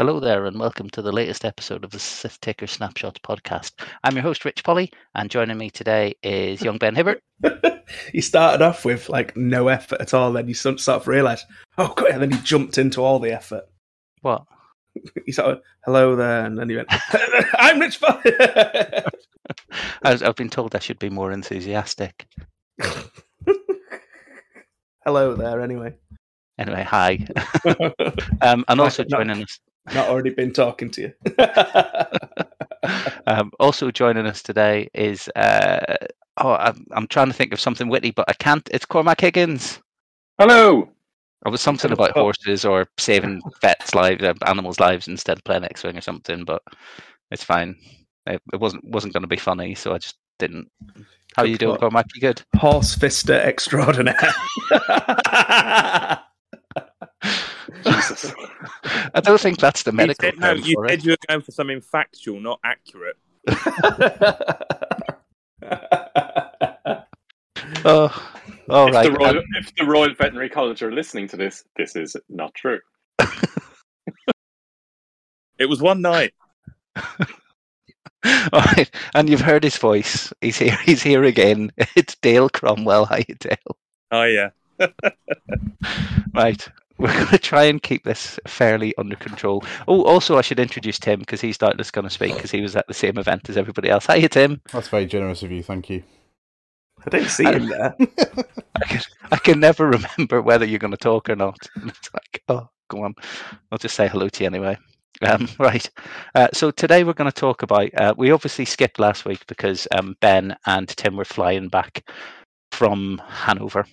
Hello there, and welcome to the latest episode of the Sith Taker Snapshots podcast. I'm your host, Rich Polly, and joining me today is young Ben Hibbert. he started off with like no effort at all, then you sort of realised, oh, God, and then he jumped into all the effort. What? He sort of, hello there, and then he went, I'm Rich Polly. I've been told I should be more enthusiastic. hello there, anyway. Anyway, hi. um, and also joining us Not already been talking to you. um, also joining us today is uh, oh I'm, I'm trying to think of something witty but I can't it's Cormac Higgins Hello. it was something about Oh. horses or saving vets lives uh, animals lives instead of playing X-wing or something but it's fine it, it wasn't wasn't going to be funny so I just didn't how are you doing thought. Cormac you good Horse fister extraordinaire. Jesus. I don't think that's the You medical said, no, you for said it. you were going for something factual, not accurate. oh all if, right the Royal, um, if the Royal Veterinary College are listening to this, this is not true. It was one night. all right and you've heard his voice he's here he's here again it's Dale Cromwell how you Dale Oh yeah. Right. We're going to try and keep this fairly under control. Oh, also, I should introduce Tim because he's doubtless going to speak because he was at the same event as everybody else. Hiya, Tim. That's very generous of you. Thank you. I didn't see him there. I can, I can never remember whether you're going to talk or not. And it's like, oh, go on. I'll just say hello to you anyway. Um, right. Uh, so today we're going to talk about. Uh, we obviously skipped last week because um, Ben and Tim were flying back from Hanover.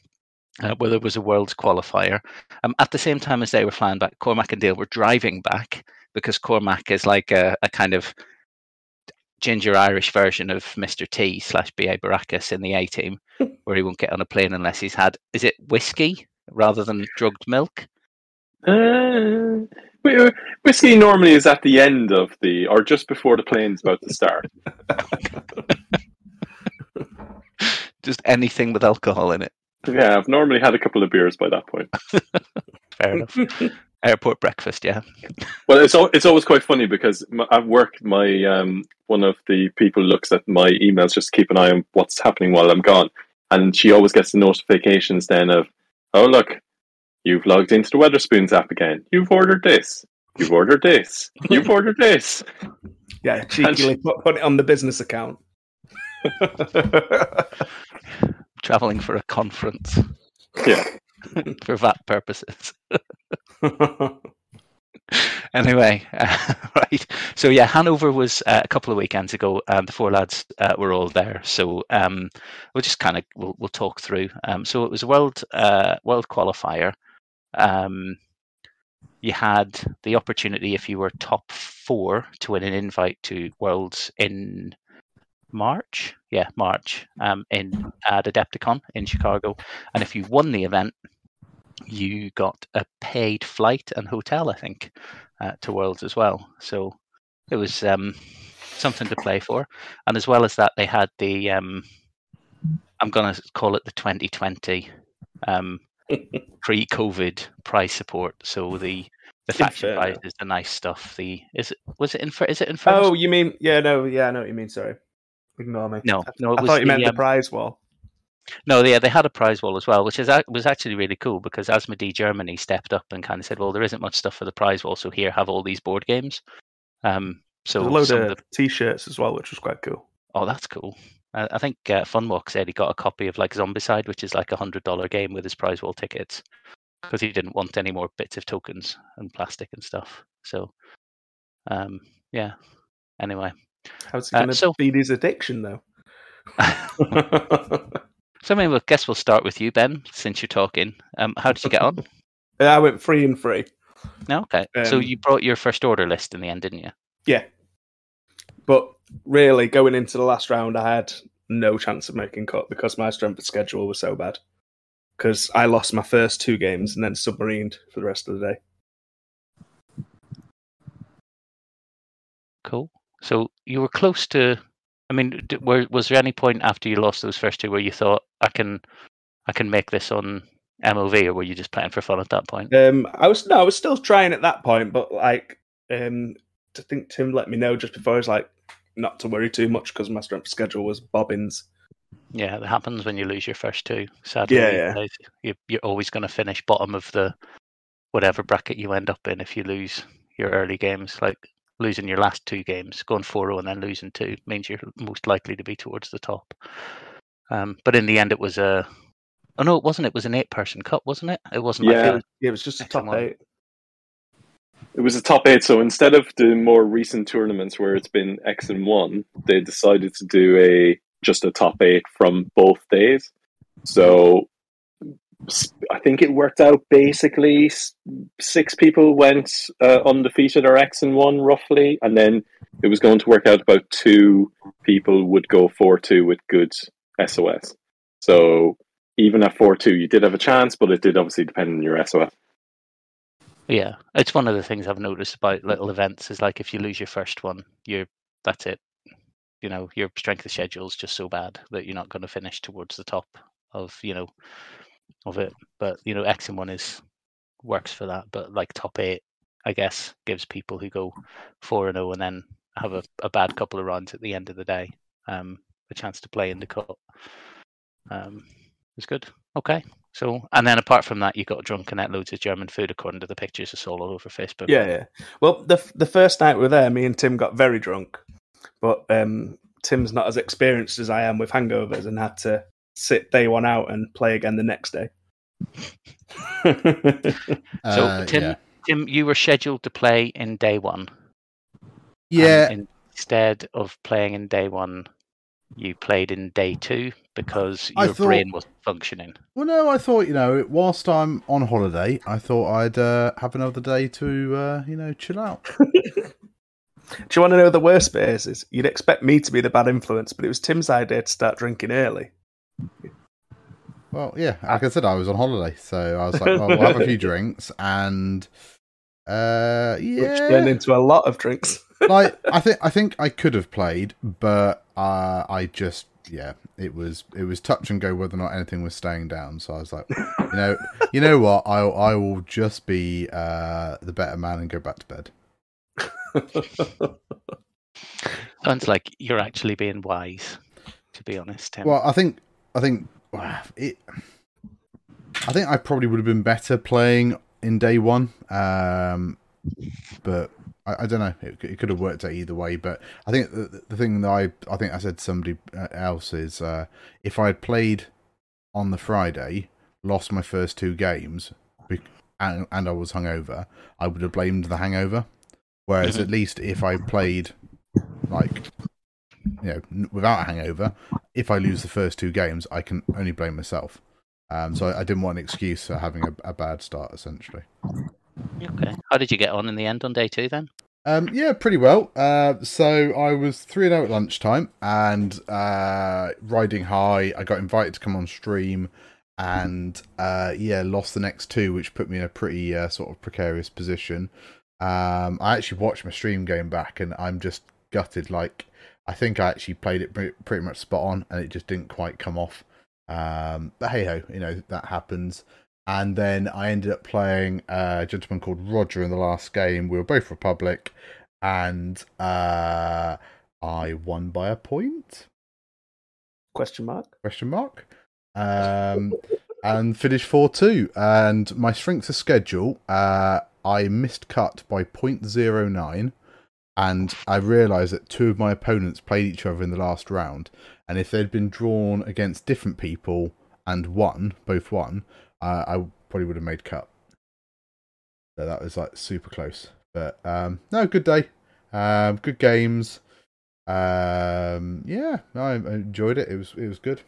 Uh, where there was a world's qualifier. Um, at the same time as they were flying back, Cormac and Dale were driving back because Cormac is like a, a kind of ginger Irish version of Mr. T slash B.A. Baracus in the A team, where he won't get on a plane unless he's had, is it whiskey rather than drugged milk? Uh, whiskey normally is at the end of the, or just before the plane's about to start. Just anything with alcohol in it. Yeah, I've normally had a couple of beers by that point. Fair enough. Airport breakfast, yeah. Well, it's al- it's always quite funny because m at work, my um, one of the people looks at my emails just to keep an eye on what's happening while I'm gone, and she always gets the notifications then of, oh look, you've logged into the Wetherspoons app again. You've ordered this. You've ordered this. You've ordered this. Yeah, cheekily put, put it on the business account. Traveling for a conference Yeah. for VAT purposes. anyway, uh, right. So yeah, Hanover was uh, a couple of weekends ago, and the four lads uh, were all there. So um, we'll just kind of we'll, we'll talk through. Um, so it was a world uh, world qualifier. Um, you had the opportunity, if you were top four, to win an invite to Worlds in March. Yeah, March. Um, in at Adepticon in Chicago, and if you won the event, you got a paid flight and hotel, I think, uh, to Worlds as well. So it was um, something to play for. And as well as that, they had the, um, I'm going to call it the 2020 um, pre COVID prize support. So the the faction Inferno. prizes, the nice stuff. The is it was it in infer is it in France? oh, you mean yeah? No, yeah, I know what you mean. Sorry, ignore me. no, no, I was thought you the, meant the um, prize wall. No, yeah, they had a prize wall as well, which is was actually really cool because Asmodee Germany stepped up and kind of said, "Well, there isn't much stuff for the prize wall, so here, have all these board games." Um, so There's a load of of the, t-shirts as well, which was quite cool. oh, that's cool. I, I think uh, Funwalk said he got a copy of like Zombicide, which is like a hundred dollar game with his prize wall tickets because he didn't want any more bits of tokens and plastic and stuff. So, um, yeah. Anyway, How's he Uh, going to so- feed his addiction though? so I mean, well, guess we'll start with you, Ben, since you're talking. Um, how did you get on? I went free and free. No, okay. so Um, you brought your first order list in the end, didn't you? Yeah, but really, going into the last round, I had no chance of making cut because my strength of schedule was so bad. Because I lost my first two games and then submarined for the rest of the day. Cool. So you were close to. I mean, d- were, was there any point after you lost those first two where you thought I can, I can make this on MOV, or were you just playing for fun at that point? Um, I was no, I was still trying at that point, but like um, I think Tim let me know just before. I was like, not to worry too much because my strength schedule was bobbins. Yeah, that happens when you lose your first two. Sadly, Yeah, yeah. You, you're always going to finish bottom of the whatever bracket you end up in if you lose your early games. Like losing your last two games, going 4-0 and then losing two means you're most likely to be towards the top. Um, but in the end, it was a. Oh no, it wasn't. It was an eight-person cup, wasn't it? It wasn't. Yeah. Like, it was just a top Excellent. eight. It was a top eight, so instead of the more recent tournaments where it's been X and one, they decided to do a just a top eight from both days. So I think it worked out basically six people went uh, undefeated or X and one roughly, and then it was going to work out about two people would go four two with good SOS. So even at four two, you did have a chance, but it did obviously depend on your SOS. Yeah, it's one of the things I've noticed about little events is like if you lose your first one, you're that's it. You know, your strength of schedule is just so bad that you're not going to finish towards the top of you know of it. But you know, X and one is works for that. But like top eight, I guess, gives people who go four and zero and then have a, a bad couple of runs at the end of the day, um, a chance to play in the cup. Um, it's good. Okay. So, and then apart from that, you got drunk and ate loads of German food, according to the pictures I saw all over Facebook. Yeah, yeah. Well, the the first night we were there, me and Tim got very drunk, but um, Tim's not as experienced as I am with hangovers and had to sit day one out and play again the next day. So, Uh, Tim, yeah. Tim, you were scheduled to play in day one. and Yeah, instead of playing in day one, you played in day two because your thought- brain wasn't functioning. Well, no, I thought you know, whilst I'm on holiday, I thought I'd uh, have another day to uh, you know chill out. Do you want to know the worst bit is, is? You'd expect me to be the bad influence, but it was Tim's idea to start drinking early. Well, yeah, like I said, I was on holiday, so I was like, well, we'll have a few drinks, and uh, Which yeah, turned into a lot of drinks. like I think I think I could have played, but uh, I just yeah, it was it was touch and go whether or not anything was staying down. So I was like, you know, you know what, I I will just be uh, the better man and go back to bed. Sounds like you're actually being wise, to be honest, Tim. Well, I think I think wow, it. I think I probably would have been better playing in day one, um, but I, I don't know. It, it could have worked out either way. But I think the, the thing that I I think I said to somebody uh, else is uh, if I had played on the Friday, lost my first two games, and, and I was hungover, I would have blamed the hangover. Whereas Mhm. at least if I played like you know without a hangover, if I lose the first two games, I can only blame myself. Um, so I, I didn't want an excuse for having a, a bad start, essentially. okay. How did you get on in the end on day two then? Um, yeah, pretty well. Uh, so I was three and out at lunchtime and uh, riding high. I got invited to come on stream, and uh, yeah, lost the next two, which put me in a pretty uh, sort of precarious position. Um, I actually watched my stream going back, and I'm just gutted. Like I think I actually played it pretty much spot on, and it just didn't quite come off. Um, but hey ho, you know that happens. And then I ended up playing a gentleman called Roger in the last game. We were both Republic, and uh, I won by a point? Question mark. Question mark. Um, and finished four two. And my strength of schedule, uh, I missed cut by 0.09 and I realised that two of my opponents played each other in the last round, and if they'd been drawn against different people and won, both won, uh, I probably would have made cut. So that was like super close. But um, no, good day, um, good games. Um, yeah, I, enjoyed it. It was it was good,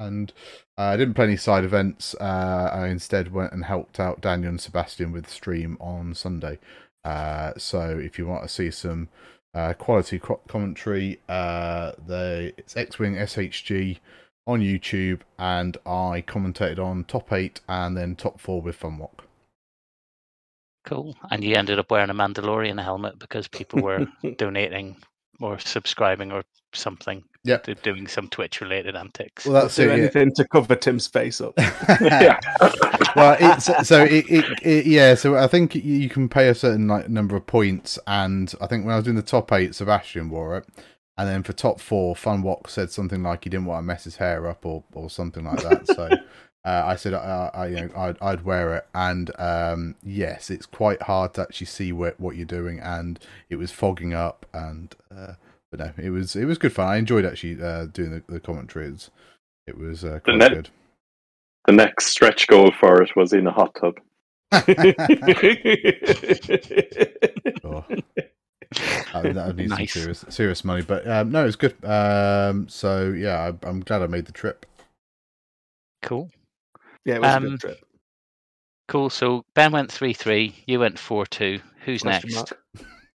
and uh, I didn't play any side events. Uh, I instead went and helped out Daniel and Sebastian with the stream on Sunday. Uh, so if you want to see some uh, quality co- commentary, uh, the it's X Wing SHG on YouTube, and I commentated on top eight and then top four with Funwalk. Cool. And you ended up wearing a Mandalorian helmet because people were donating or subscribing or something. Yep. to doing some Twitch related antics. Well, that's Do it. yeah. anything to cover Tim's face up. yeah. well, it's so it, it, it yeah. So I think you can pay a certain like number of points, and I think when I was doing the top eight, Sebastian wore it, and then for top four, Funwalk said something like he didn't want to mess his hair up or or something like that. So. Uh, I said uh, I, you know, I'd, I'd wear it, and um, yes, it's quite hard to actually see what, what you're doing, and it was fogging up, and uh, but no, it was it was good fun. I enjoyed actually uh, doing the, the commentary. It was, it was uh, quite net- good. The next stretch goal for it was in a hot tub. Oh. That would, that would need Nice. some serious serious money, but um, no, it was good. Um, so yeah, I, I'm glad I made the trip. Cool. Yeah, it was a Um, good trip. Cool. So Ben went three three. You went four two. Who's Question next?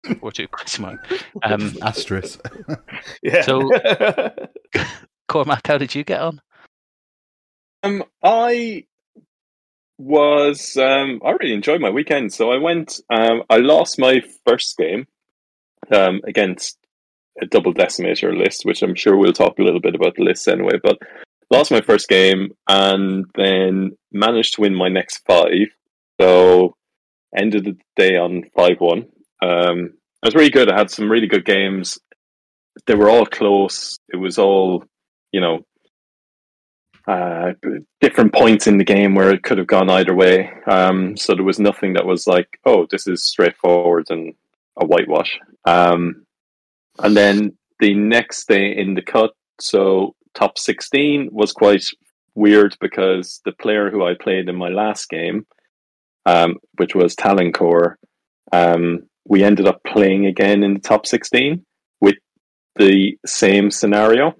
mark. Four two question mark. Um, Asterisk. Yeah. So- Cormac, how did you get on? Um, I was um, I really enjoyed my weekend. So I went. Um, I lost my first game um, against a double decimator list, which I'm sure we'll talk a little bit about the lists anyway. But lost my first game and then managed to win my next five. So ended the day on five one. Um, it was really good. I had some really good games. They were all close. It was all, you know, uh, different points in the game where it could have gone either way. Um, so there was nothing that was like, oh, this is straightforward and a whitewash. Um, and then the next day in the cut, so top 16 was quite weird because the player who I played in my last game, um, which was Taloncore, um, we ended up playing again in the top 16 with the same scenario,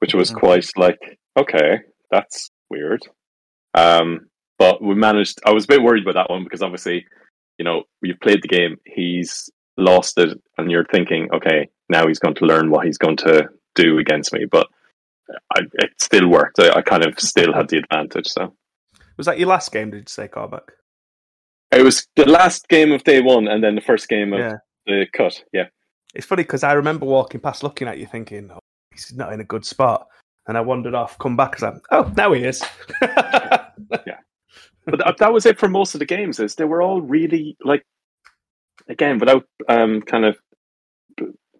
which was Mhm. quite like, okay, that's weird. Um, but we managed, I was a bit worried about that one because obviously, you know, you've played the game, he's lost it, and you're thinking, okay, now he's going to learn what he's going to do against me. But I, it still worked. I, I kind of still had the advantage. So Was that your last game? Did you say, Carback? it was the last game of day one, and then the first game of Yeah. the cut. Yeah. It's funny because I remember walking past, looking at you, thinking, "Oh, he's not in a good spot," and I wandered off, come back, and "Oh, now he is." Yeah, but that, that was it for most of the games. Is they were all really like, again, without um, kind of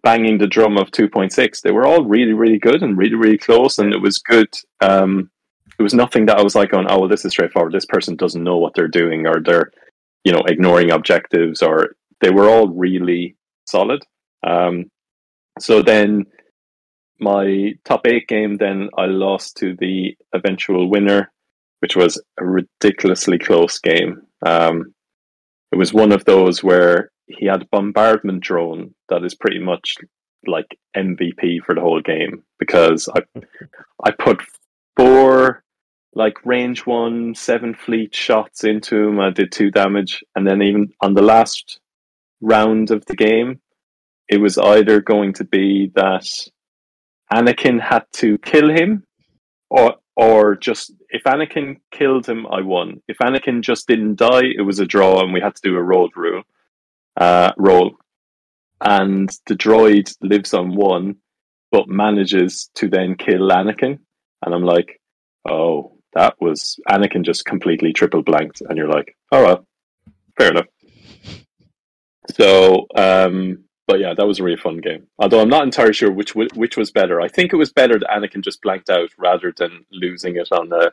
banging the drum of two point six, they were all really, really good and really, really close, and it was good. Um, it was nothing that I was like, "On oh, well, this is straightforward. This person doesn't know what they're doing, or they're, you know, ignoring objectives, or they were all really solid." Um, so then my top eight game, then I lost to the eventual winner, which was a ridiculously close game. Um, it was one of those where he had a bombardment drone that is pretty much like MVP for the whole game because I I put four like range one seven fleet shots into him. I did two damage, and then even on the last round of the game, it was either going to be that Anakin had to kill him, or or just if Anakin killed him, I won. If Anakin just didn't die, it was a draw, and we had to do a road rule uh, roll. And the droid lives on one, but manages to then kill Anakin, and I'm like, oh, that was Anakin just completely triple blanked, and you're like, oh well, fair enough. So, um, but yeah, that was a really fun game. Although I'm not entirely sure which which was better. I think it was better that Anakin just blanked out rather than losing it on the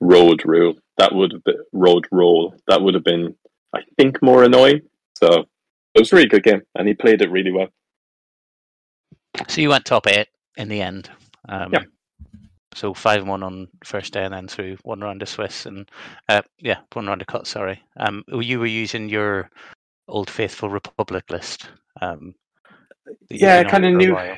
road rule. That would have been road roll. That would have been, I think, more annoying. So it was a really good game, and he played it really well. So you went top eight in the end. Um, Yeah. So five and one on first day, and then through one round of Swiss, and uh, yeah, one round of cut. Sorry, um, you were using your old faithful Republic list. Um, Yeah, kind of new, while.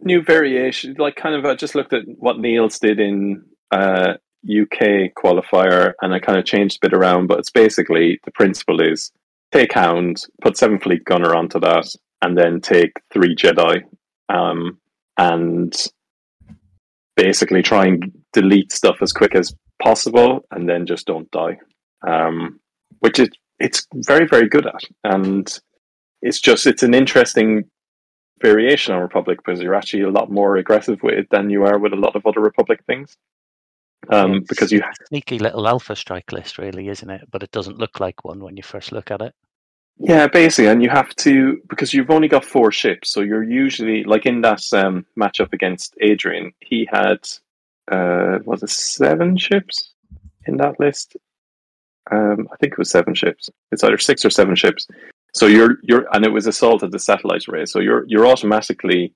new variation. Like kind of, I just looked at what Niels did in uh, UK qualifier, and I kind of changed a bit around. But it's basically the principle is take Hound, put seven fleet gunner onto that, and then take three Jedi, um, and basically try and delete stuff as quick as possible, and then just don't die. Um, which is it's very very good at, and it's just it's an interesting variation on Republic because you're actually a lot more aggressive with it than you are with a lot of other Republic things. Um, It's because you a sneaky little alpha strike list, really, isn't it? But it doesn't look like one when you first look at it. Yeah, basically, and you have to because you've only got four ships, so you're usually like in that um, matchup against Adrian. He had uh, was it seven ships in that list? Um, I think it was seven ships. It's either six or seven ships. So you're you're and it was assault at the satellite array. So you're you're automatically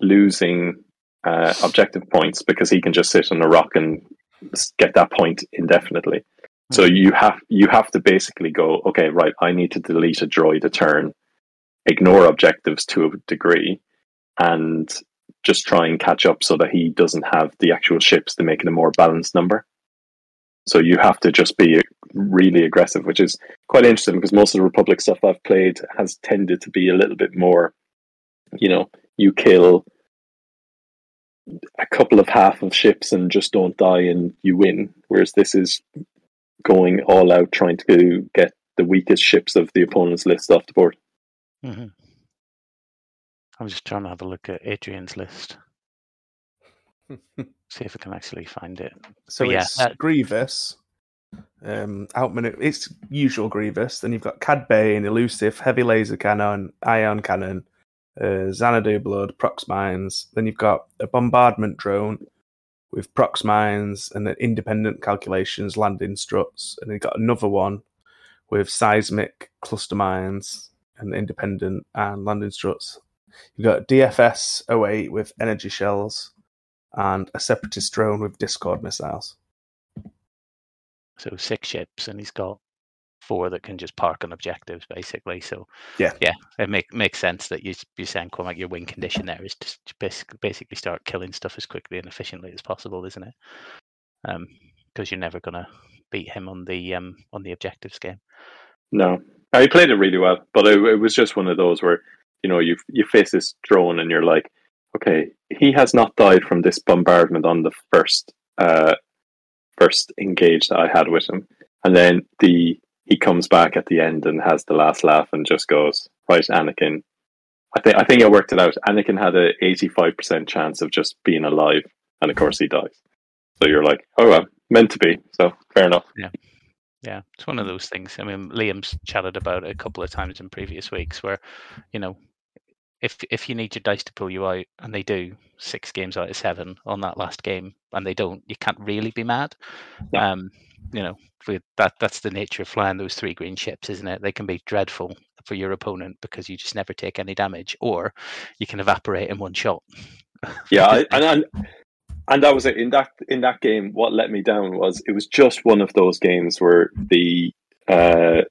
losing uh, objective points because he can just sit on a rock and get that point indefinitely. So you have you have to basically go, okay, right, I need to delete a droid a turn, ignore objectives to a degree, and just try and catch up so that he doesn't have the actual ships to make it a more balanced number. So you have to just be really aggressive, which is quite interesting because most of the Republic stuff I've played has tended to be a little bit more, you know, you kill a couple of half of ships and just don't die and you win. Whereas this is going all out trying to get the weakest ships of the opponent's list off the board. hmm I'm just trying to have a look at Adrian's list, see if I can actually find it. So But yeah, it's that- Grievous, um, outmaneuver. It's usual Grievous. Then you've got Cad Bane, Elusive, Heavy Laser Cannon, Ion Cannon, uh, Xanadu Blood, Prox Mines. Then you've got a bombardment drone with Prox Mines and then independent calculations, landing struts. And then you've got another one with seismic cluster mines and independent and landing struts. You've got DFS 08 with energy shells and a separatist drone with Discord missiles. So six ships, and he's got four that can just park on objectives, basically. So Yeah. yeah, it make makes sense that you you're saying Cormac, your win condition there is to to basic- basically start killing stuff as quickly and efficiently as possible, isn't it? Um, because you're never gonna beat him on the um on the objectives game. No, Uh, he played it really well, but it, it was just one of those where you know you you face this drone and you're like, okay, he has not died from this bombardment on the first uh first engage that I had with him, and then the he comes back at the end and has the last laugh and just goes, right, Anakin. I think I think I worked it out. Anakin had a eighty five percent chance of just being alive, and of course he dies. So you're like, oh well, meant to be. So fair enough. Yeah, yeah. it's one of those things. I mean, Liam's chatted about it a couple of times in previous weeks where, you know, if if you need your dice to pull you out, and they do six games out of seven on that last game, and they don't, you can't really be mad. No. Um, you know, that that's the nature of flying those three green ships, isn't it? They can be dreadful for your opponent because you just never take any damage, or you can evaporate in one shot. Yeah, I, and, and and that was it in that in that game. What let me down was it was just one of those games where the uh,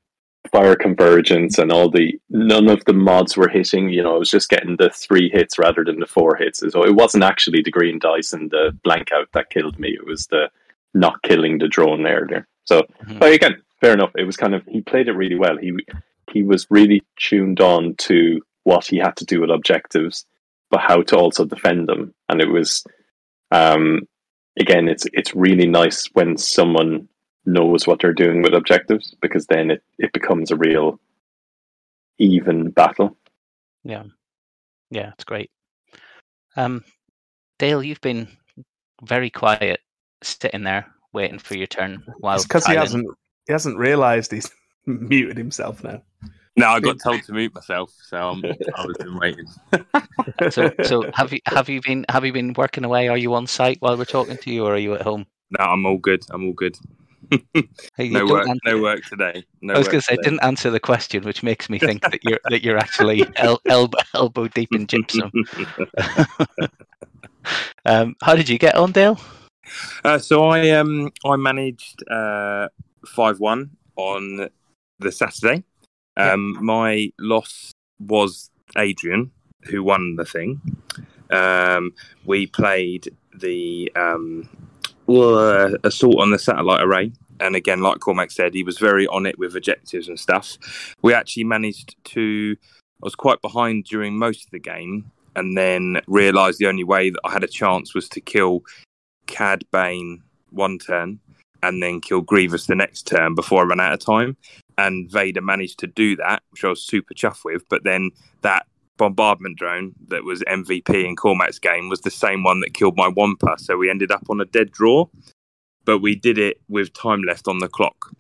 fire convergence and all the none of the mods were hitting. You know, it was just getting the three hits rather than the four hits. So it wasn't actually the green dice and the blank out that killed me. It was the not killing the drone earlier. So Mhm. but again, fair enough. It was kind of he played it really well. He he was really tuned on to what he had to do with objectives, but how to also defend them. And it was um again it's it's really nice when someone knows what they're doing with objectives because then it, it becomes a real even battle. Yeah, yeah, it's great. Um, Dale, you've been very quiet, sitting there waiting for your turn. While because he hasn't he hasn't realised he's muted himself now. No, I got told to mute myself, so I'm, I was been waiting. So, so have you have you been have you been working away? Are you on site while we're talking to you, or are you at home? No, I'm all good. I'm all good. Hey, No work. answer- No work today. No I was going to say, today. didn't answer the question, which makes me think that you're that you're actually el- elbow elbow deep in gypsum. um, how did you get on, Dale? Uh, so I um I managed five one on the Saturday. Um, my loss was Adrian, who won the thing. Um, we played the um, uh, assault on the satellite array, and again, like Cormac said, he was very on it with objectives and stuff. We actually managed to. I was quite behind during most of the game, and then realised the only way that I had a chance was to kill Cad Bane one turn and then kill Grievous the next turn before I ran out of time. And Vader managed to do that, which I was super chuffed with. But then that bombardment drone that was MVP in Cormac's game was the same one that killed my Wampa. So we ended up on a dead draw, but we did it with time left on the clock,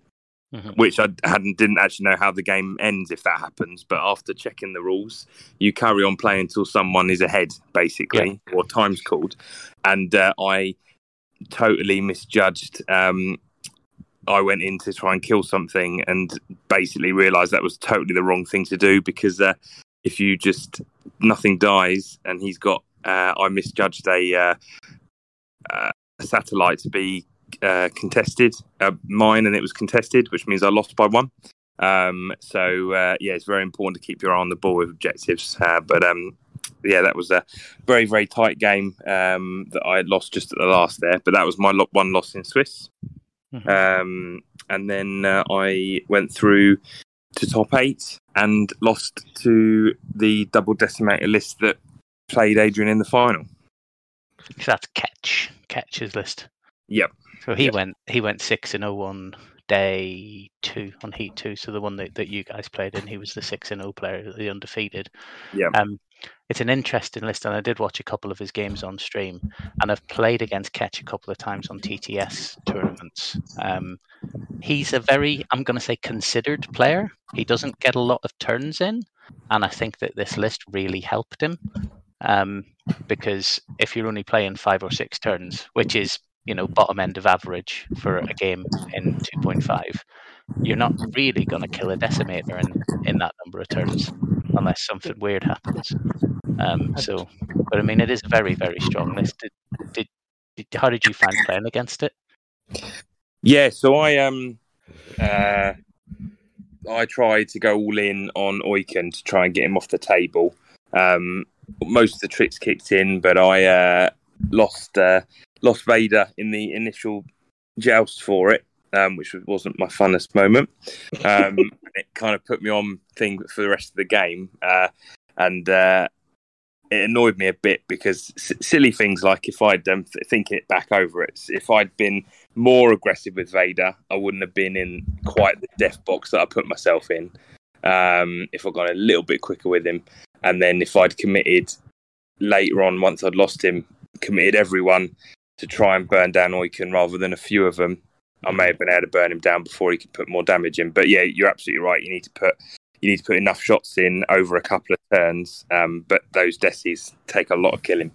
Mhm. which I hadn't didn't actually know how the game ends if that happens. But after checking the rules, you carry on playing until someone is ahead, basically, or time's called. And uh, I totally misjudged. Um, I went in to try and kill something and basically realized that was totally the wrong thing to do because uh, if you just nothing dies and he's got uh, I misjudged a, uh, uh, a satellite to be uh, contested uh, mine and it was contested which means I lost by one um, so uh, yeah it's very important to keep your eye on the ball with objectives uh, but um, yeah that was a very very tight game um, that I had lost just at the last there but that was my one loss in Swiss Mhm. um, and then uh, I went through to top eight and lost to the double decimator list that played Adrian in the final. So that's Ketch Ketch's list. Yep. So he Yep. went he went six in zero on day two on heat two. So the one that, that you guys played in, he was the six in zero player, the undefeated. Yeah. Um, it's an interesting list, and I did watch a couple of his games on stream, and I've played against Ketch a couple of times on TTS tournaments. Um, he's a very, I'm going to say, considered player. He doesn't get a lot of turns in, and I think that this list really helped him. Um, because if you're only playing five or six turns, which is you know bottom end of average for a game in 2.5, you're not really going to kill a decimator in in that number of turns unless something weird happens. Um, so, but I mean, it is a very very strong list. Did, did, did how did you find playing against it? Yeah, so I um uh I tried to go all in on Oicunn to try and get him off the table. Um most of the tricks kicked in, but I uh lost uh lost Vader in the initial joust for it, um, which wasn't my funnest moment. Um it kind of put me on thing for the rest of the game. Uh and uh it annoyed me a bit because s- silly things like if I'd um, th- thinking it back over it, if I'd been more aggressive with Vader, I wouldn't have been in quite the death box that I put myself in. Um, if I'd gone a little bit quicker with him, and then if I'd committed later on, once I'd lost him, committed everyone to try and burn down Oicunn rather than a few of them, I may have been able to burn him down before he could put more damage in. But yeah, you're absolutely right. You need to put you need to put enough shots in over a couple of turns. Um, but those decies take a lot of killing.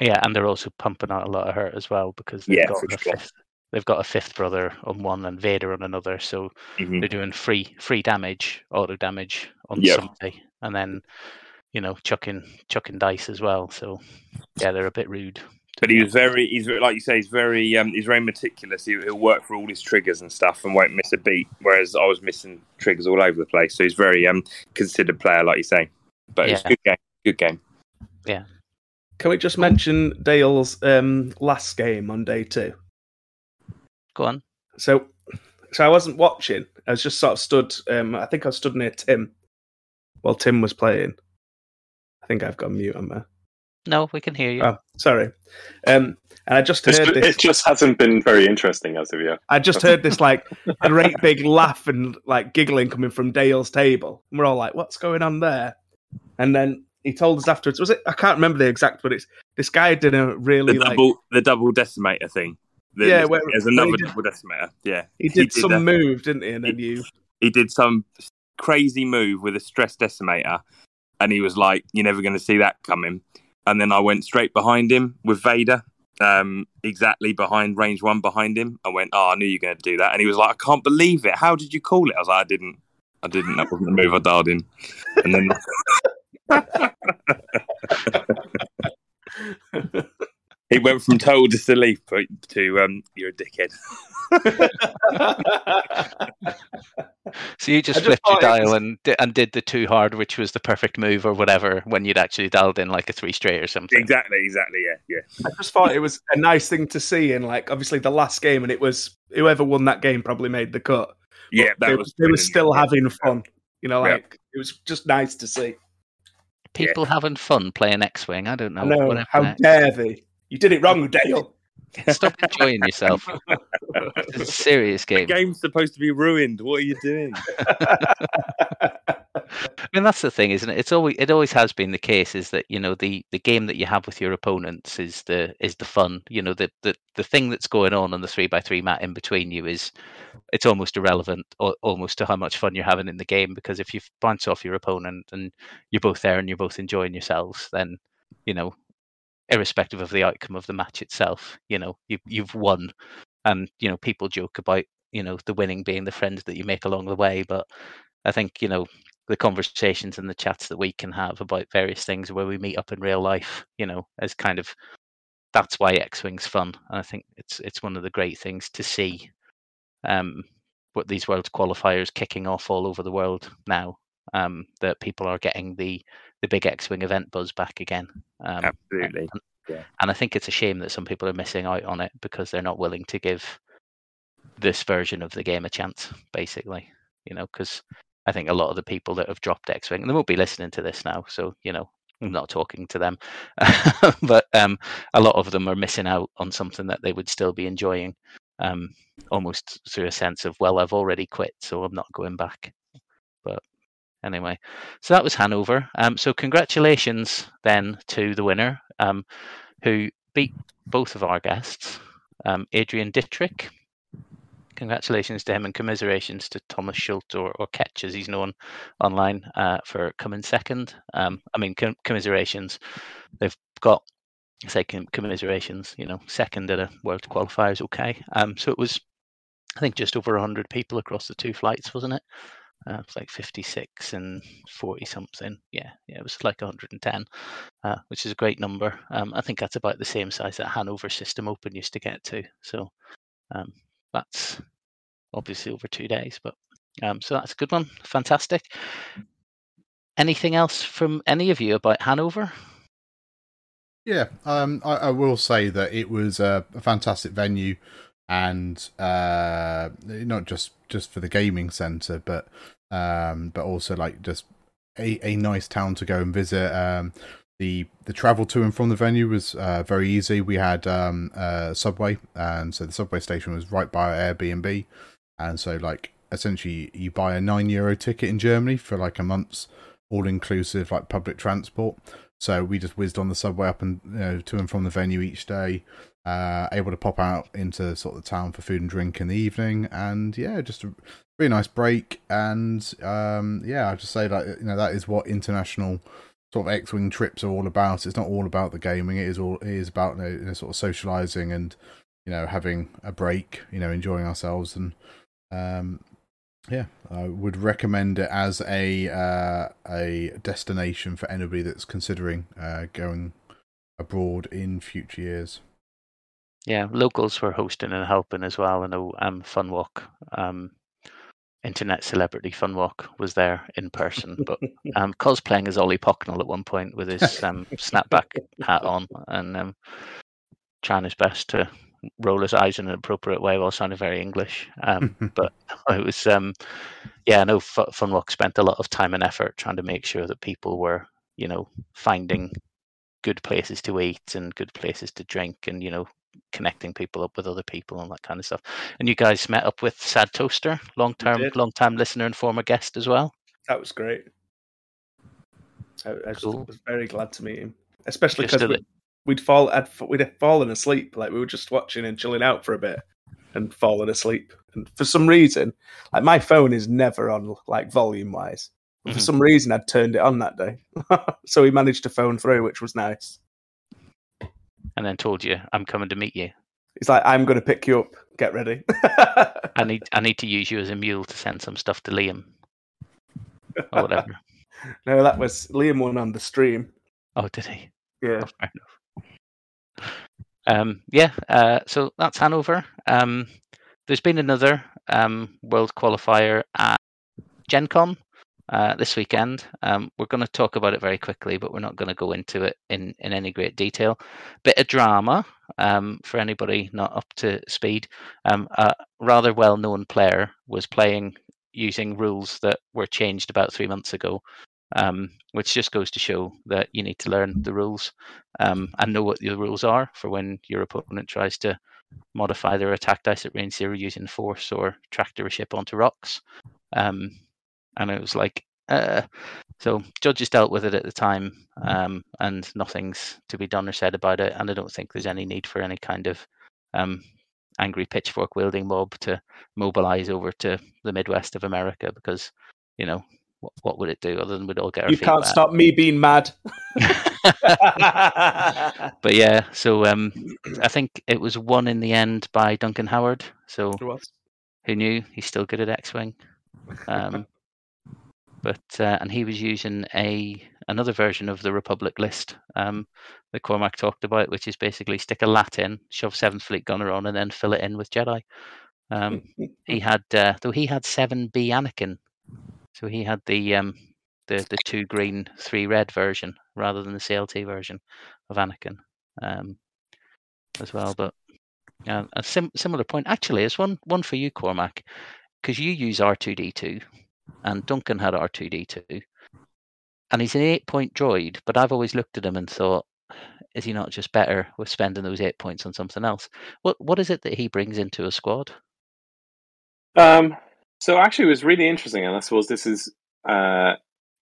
Yeah, and they're also pumping out a lot of hurt as well because they've Yeah, got a sure. fifth. They've got a fifth brother on one and Vader on another, so Mhm. they're doing free free damage, auto damage on Yep. somebody, and then you know chucking chucking dice as well. So yeah, they're a bit rude. To But be he was very, he's very- like you say, he's very, um, he's very meticulous. He, he'll work for all his triggers and stuff, and won't miss a beat. Whereas I was missing triggers all over the place. So he's very um considered player, like you say. But it's a good game. Good game. Yeah. Can we just mention Dale's um, last game on day two? Go on. So, so I wasn't watching. I was just sort of stood. Um, I think I stood near Tim while Tim was playing. I think I've got mute on there. No, we can hear you. Oh, sorry. Um, and I just It's- heard this. It just hasn't been very interesting as of yet. I just heard this like great big laugh and like giggling coming from Dale's table. And we're all like, "What's going on there?" And then he told us afterwards. Was it? I can't remember the exact, but it's this guy did a really The like double, the double decimator thing. The- Yeah, there's, where- there's another he did- double decimator. Yeah, he did did some that. move, didn't he? And then you he did some crazy move with a stress decimator, and he was like, "You're never going to see that coming." And then I went straight behind him with Vader, um, exactly behind range one behind him. I went, "Oh, I knew you were going to do that," and he was like, "I can't believe it. How did you call it?" I was like, "I didn't. I didn't. That wasn't the move I dialed in." And then he went from total disbelief to um, "You're a dickhead." So you just I just flipped your dial was- and and did the too hard, which was the perfect move or whatever, when you'd actually dialed in like a three straight or something. exactly, exactly. Yeah, yeah. I just thought it was a nice thing to see in like obviously the last game, and it was whoever won that game probably made the cut. Yeah, that they, was. they were still having fun. You know, Yeah. like it was just nice to see. People having fun playing X-wing. I don't know. I know. Whatever How next. dare they? You did it wrong, Dale. Stop enjoying yourself. It's a serious game. The game. game's supposed to be ruined. What are you doing? I mean, that's the thing, isn't it? It's always it always has been the case is that you know the the game that you have with your opponents is the is the fun. You know the the the thing that's going on on the three by three mat in between you is it's almost irrelevant or almost to how much fun you're having in the game because if you bounce off your opponent and you're both there and you're both enjoying yourselves, then you know irrespective of the outcome of the match itself, you know you you've won. And you know people joke about you know the winning being the friends that you make along the way, but I think you know the conversations and the chats that we can have about various things where we meet up in real life, you know, as kind of that's why X Wing's fun. And I think it's it's one of the great things to see um, what these world qualifiers kicking off all over the world now. Um, that people are getting the the big X Wing event buzz back again. Um, Absolutely. And, Yeah. and I think it's a shame that some people are missing out on it because they're not willing to give this version of the game a chance, basically. You know, because I think a lot of the people that have dropped X Wing, they won't be listening to this now. So, you know, I'm not talking to them. but um, a lot of them are missing out on something that they would still be enjoying, um, almost through a sense of, well, I've already quit, so I'm not going back. But anyway, so that was Hanover. Um, so, congratulations then to the winner um, who beat both of our guests, um, Adrian Dittrich congratulations to him and commiserations to Thomas Schultz or, or Ketch as he's known online uh, for coming second. Um, I mean, com- commiserations. They've got, say com- commiserations, you know, second at a world qualifier is okay. Um, so it was, I think, just over 100 people across the two flights, wasn't it? Uh, it's like 56 and 40 something. Yeah, yeah, it was like 110, uh, which is a great number. Um, I think that's about the same size that Hanover System Open used to get to. So um, that's obviously over two days, but um, so that's a good one. Fantastic. Anything else from any of you about Hanover? Yeah, um, I, I will say that it was a, a fantastic venue, and uh, not just just for the gaming center, but um, but also like just a, a nice town to go and visit. Um, the the travel to and from the venue was uh, very easy. We had um, a subway, and so the subway station was right by our Airbnb, and so like essentially you buy a nine euro ticket in Germany for like a month's all inclusive like public transport. So we just whizzed on the subway up and you know, to and from the venue each day. Uh, able to pop out into sort of the town for food and drink in the evening, and yeah, just a really nice break. And um, yeah, I just say that you know that is what international sort of X-wing trips are all about. It's not all about the gaming. It is all it is about you know, sort of socializing and you know having a break, you know, enjoying ourselves and um, yeah, I would recommend it as a uh, a destination for anybody that's considering uh, going abroad in future years. Yeah, locals were hosting and helping as well. I know um, Fun Walk, um, Internet Celebrity Fun Walk was there in person, but um, cosplaying as Ollie Pocknell at one point with his um, snapback hat on and um, trying his best to roll his eyes in an appropriate way while sounding very English. Um, but it was, um, yeah, I know F- Funwalk spent a lot of time and effort trying to make sure that people were, you know, finding good places to eat and good places to drink and, you know, connecting people up with other people and that kind of stuff. And you guys met up with Sad Toaster, long term, long time listener and former guest as well. That was great. I, I Cool. was very glad to meet him, especially because we, we'd fall, I'd, we'd have fallen asleep. Like we were just watching and chilling out for a bit, and fallen asleep. And for some reason, like my phone is never on like volume wise. But For mm-hmm. some reason, I'd turned it on that day, so he managed to phone through, which was nice. And then told you, I'm coming to meet you. He's like, "I'm going to pick you up. Get ready." I need I need to use you as a mule to send some stuff to Liam or whatever. no, that was Liam one on the stream. oh, did he? Yeah. Oh, fair. Um, yeah, uh, so that's Hanover. Um, there's been another um, world qualifier at Gen Con uh, this weekend. Um, we're going to talk about it very quickly, but we're not going to go into it in, in any great detail. Bit of drama um, for anybody not up to speed. Um, a rather well known player was playing using rules that were changed about three months ago, um, which just goes to show that you need to learn the rules um, and know what the rules are for when your opponent tries to modify their attack dice at range zero using force or tractor a ship onto rocks. Um, and it was like uh, so judges dealt with it at the time, um, and nothing's to be done or said about it. And I don't think there's any need for any kind of um, angry pitchfork wielding mob to mobilize over to the Midwest of America because, you know, what, what would it do other than we'd all get You can't wet. stop me being mad. but yeah, so um, I think it was won in the end by Duncan Howard. So who knew? He's still good at X-wing. Um, but uh, and he was using a another version of the Republic list um, that Cormac talked about, which is basically stick a LAAT in, shove Seventh Fleet gunner on, and then fill it in with Jedi. Um, he had uh, though he had seven B Anakin, so he had the um, the the two green, three red version rather than the CLT version of Anakin um, as well. But uh, a sim- similar point actually is one one for you, Cormac, because you use R two D two, and Duncan had R two D two, and he's an eight point droid. But I've always looked at him and thought, is he not just better with spending those eight points on something else? What what is it that he brings into a squad? Um, so actually, it was really interesting, and I suppose this is uh,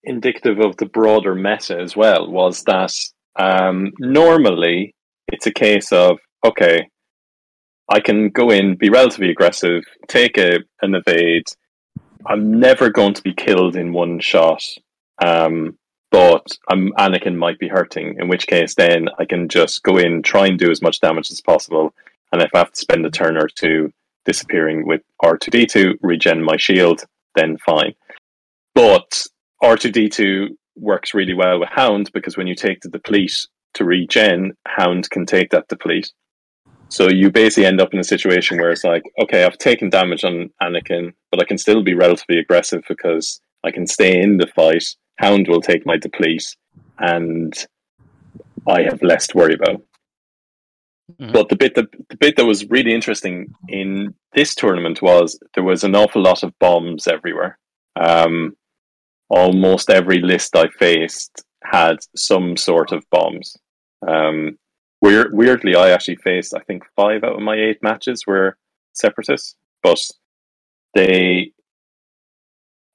indicative of the broader meta as well. Was that um, normally it's a case of okay, I can go in, be relatively aggressive, take a an evade. I'm never going to be killed in one shot, um, but I'm, Anakin might be hurting. In which case, then I can just go in, try and do as much damage as possible, and if I have to spend a turn or two disappearing with R2D2, regen my shield, then fine. But R2D2 works really well with Hound because when you take the deplete to regen, Hound can take that deplete. So you basically end up in a situation where it's like, okay, I've taken damage on Anakin, but I can still be relatively aggressive because I can stay in the fight. Hound will take my deplete, and I have less to worry about. Mhm. But the bit that the bit that was really interesting in this tournament was there was an awful lot of bombs everywhere. Um, almost every list I faced had some sort of bombs. Um, weird, weirdly, I actually faced I think five out of my eight matches were separatists, but they.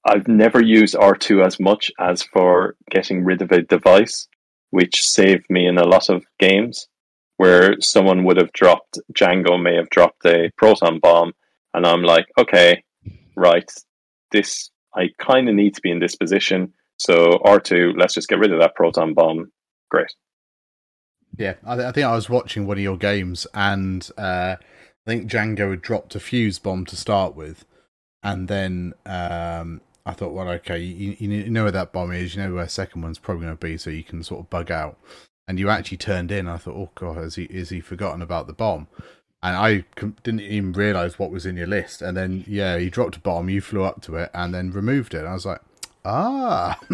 I've never used R two as much as for getting rid of a device, which saved me in a lot of games where someone would have dropped Django may have dropped a proton bomb, and I'm like, okay, right, this I kind of need to be in this position. So R two, let's just get rid of that proton bomb. Great. Yeah, I, th- I think I was watching one of your games, and uh, I think Django had dropped a fuse bomb to start with, and then um, I thought, well, okay, you, you know where that bomb is, you know where the second one's probably going to be, so you can sort of bug out. And you actually turned in. I thought, oh god, has he is he forgotten about the bomb? And I didn't even realize what was in your list. And then yeah, he dropped a bomb, you flew up to it, and then removed it. And I was like, ah,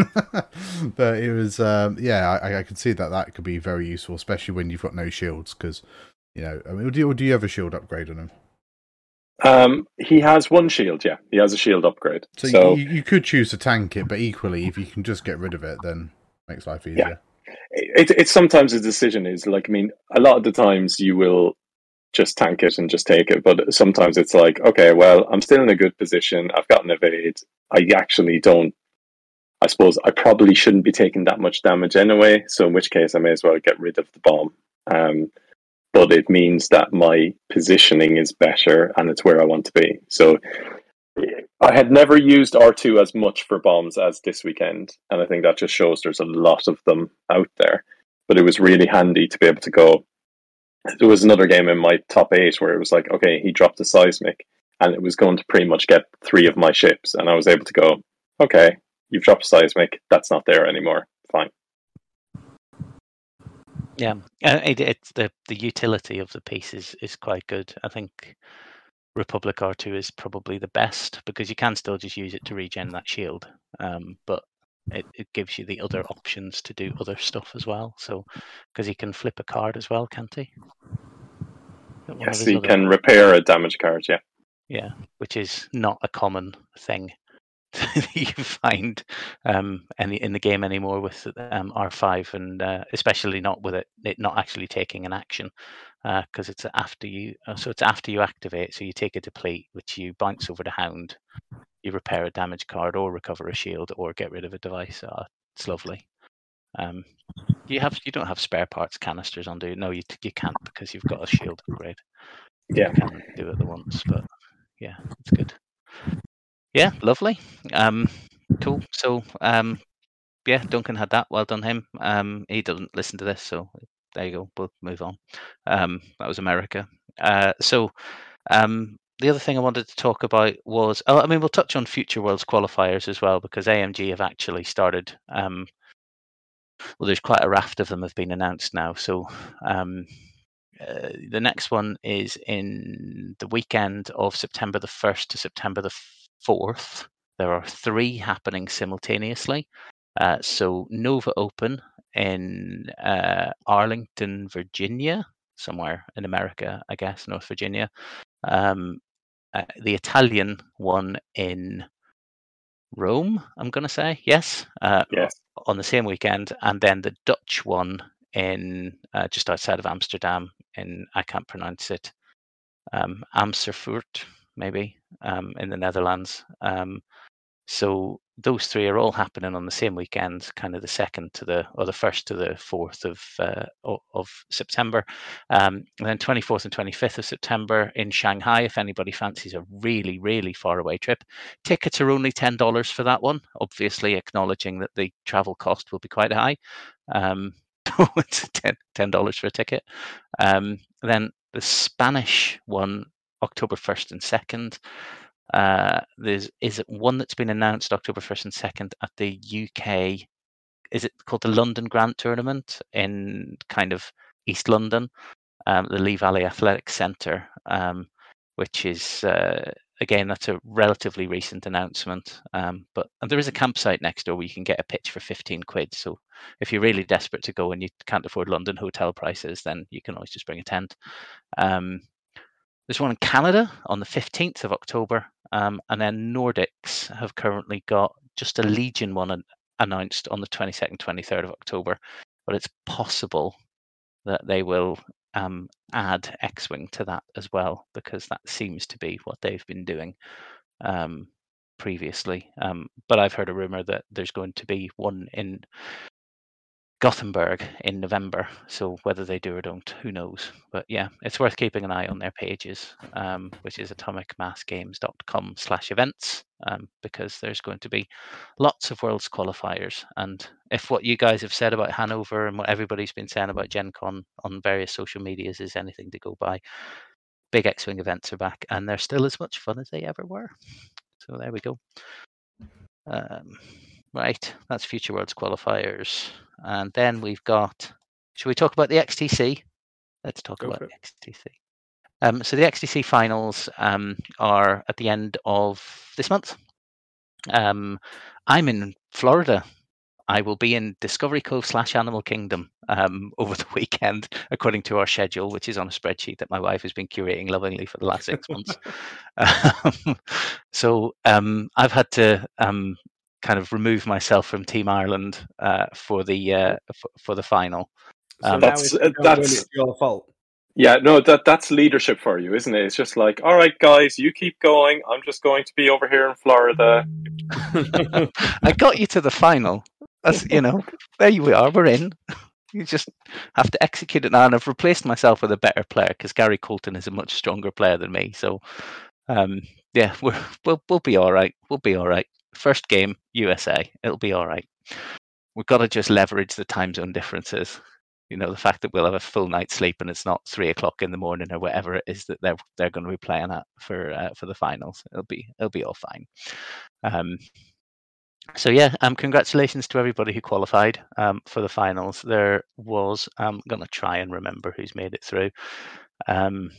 but it was um, yeah, I, I could see that that could be very useful, especially when you've got no shields, because you know, I mean, do you, do you have a shield upgrade on him? Um, he has one shield. Yeah, he has a shield upgrade. So, So, you, you could choose to tank it, but equally, if you can just get rid of it, then it makes life easier. Yeah. it, it's sometimes a decision is like I mean, a lot of the times you will just tank it and just take it, but sometimes it's like, okay, well, I'm still in a good position. I've got an evade. I actually don't. I suppose I probably shouldn't be taking that much damage anyway. So in which case, I may as well get rid of the bomb. Um, but it means that my positioning is better and it's where I want to be. So I had never used R2 as much for bombs as this weekend, and I think that just shows there's a lot of them out there. But it was really handy to be able to go. There was another game in my top eight where it was like, okay, he dropped a seismic, and it was going to pretty much get three of my ships, and I was able to go, okay, you've dropped seismic, that's not there anymore, fine. Yeah, uh, it, it's the the utility of the piece is is quite good. I think Republic R2 is probably the best because you can still just use it to regen that shield, um, but it, it gives you the other options to do other stuff as well. So because he can flip a card as well, can't he? One Yes, he other- can repair a damage card. Yeah, Yeah, which is not a common thing you find um, any in the game anymore with um, R5, and uh, especially not with it, it not actually taking an action because it's after you. uh, So it's after you activate. So you take a deplete, which you bounce over to Hound, you repair a damaged card or recover a shield or get rid of a device. Oh, it's lovely. Um, you have you don't have spare parts canisters on, do you? No, you you can't because you've got a shield upgrade. Yeah. you can do it at once, but yeah, it's good. Yeah, lovely. Um, cool. So um, yeah, Duncan had that. Well done him. Um, he doesn't listen to this, so there you go. We'll move on. Um, that was America. Uh, so um, the other thing I wanted to talk about was, oh, I mean, we'll touch on Future Worlds qualifiers as well because AMG have actually started. Um, well, there's quite a raft of them have been announced now. So um, uh, the next one is in the weekend of September the 1st to September the 4th. There are three happening simultaneously. Uh, so Nova Open in uh, Arlington, Virginia, somewhere in America, I guess, North Virginia. Um, uh, the Italian one in Rome, I'm going to say, yes, uh, Yes. on the same weekend, and then the Dutch one in uh, just outside of Amsterdam. In I can't pronounce it, um, Amersfoort, maybe um, in the Netherlands. Um, so those three are all happening on the same weekend, kind of the second to the or the first to the fourth of uh, of September, um, and then twenty fourth and twenty fifth of September in Shanghai. If anybody fancies a really really far away trip, tickets are only ten dollars for that one. Obviously, acknowledging that the travel cost will be quite high. Um, it's ten dollars for a ticket. Um, then the Spanish one, October first and second. Uh, there's is one that's been announced October first and second at the UK. Is it called the London Grant Tournament in kind of East London, um, the Lee Valley Athletic Centre, um, which is uh, again that's a relatively recent announcement. Um, but and there is a campsite next door where you can get a pitch for fifteen quid. So if you're really desperate to go and you can't afford London hotel prices, then you can always just bring a tent. There's one in Canada on the 15th of October, um, and then Nordics have currently got just a Legion one an- announced on the 22nd, 23rd of October. But it's possible that they will um, add X Wing to that as well, because that seems to be what they've been doing um, previously. Um, but I've heard a rumor that there's going to be one in Gothenburg in November. So whether they do or don't, who knows? But yeah, it's worth keeping an eye on their pages, um, which is atomicmassgames.com slash events, um, because there's going to be lots of worlds qualifiers. And if what you guys have said about Hanover and what everybody's been saying about Gen Con on various social medias is anything to go by, big X-Wing events are back and they're still as much fun as they ever were. So there we go. Um, right, that's Future Worlds qualifiers. And then we've got, should we talk about the XTC? Let's talk Go about the XTC. Um, so the XTC finals um, are at the end of this month. Um, I'm in Florida. I will be in Discovery Cove slash Animal Kingdom um, over the weekend, according to our schedule, which is on a spreadsheet that my wife has been curating lovingly for the last six months. Um, so um, I've had to um, kind of remove myself from Team Ireland uh, for the uh, for, for the final. So Um, That's- uh, that's- your fault. Yeah, no, that that's leadership for you, isn't it? It's just like, all right, guys, you keep going. I'm just going to be over here in Florida. I got you to the final. That's you know, there you are. We're in. You just have to execute it now, and I've replaced myself with a better player because Gary Colton is a much stronger player than me. So, um, yeah, we're, we'll we'll be all right. We'll be all right. First game, USA. It'll be all right. We've got to just leverage the time zone differences. You know, the fact that we'll have a full night's sleep and it's not three o'clock in the morning or whatever it is that they're they're going to be playing at for uh, for the finals. It'll be it'll be all fine. Um, so yeah, um, congratulations to everybody who qualified um, for the finals. There was I'm going to try and remember who's made it through. Um,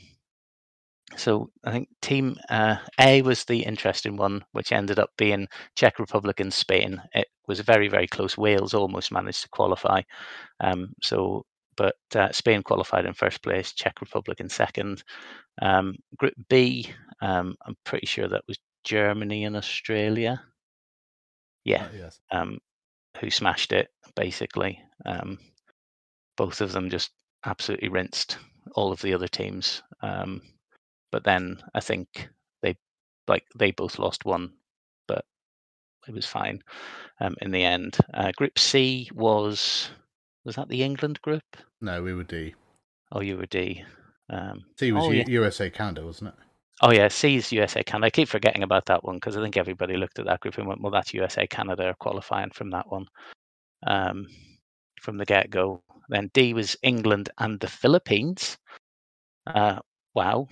so I think Team uh, A was the interesting one, which ended up being Czech Republic and Spain. It was very very close. Wales almost managed to qualify. Um, so, but uh, Spain qualified in first place, Czech Republic in second. Um, group B, um, I'm pretty sure that was Germany and Australia. Yeah, Uh, yes. um, who smashed it basically. Um, both of them just absolutely rinsed all of the other teams. Um, but then I think they like they both lost one but it was fine um, in the end. Uh, group C was was that the England group? No, we were D. Oh, you were D. Um, C was oh, U- yeah. USA Canada, wasn't it? Oh yeah, C's USA Canada. I keep forgetting about that one because I think everybody looked at that group and went, "Well, that's USA Canada qualifying from that one um, from the get go." Then D was England and the Philippines. Uh, wow,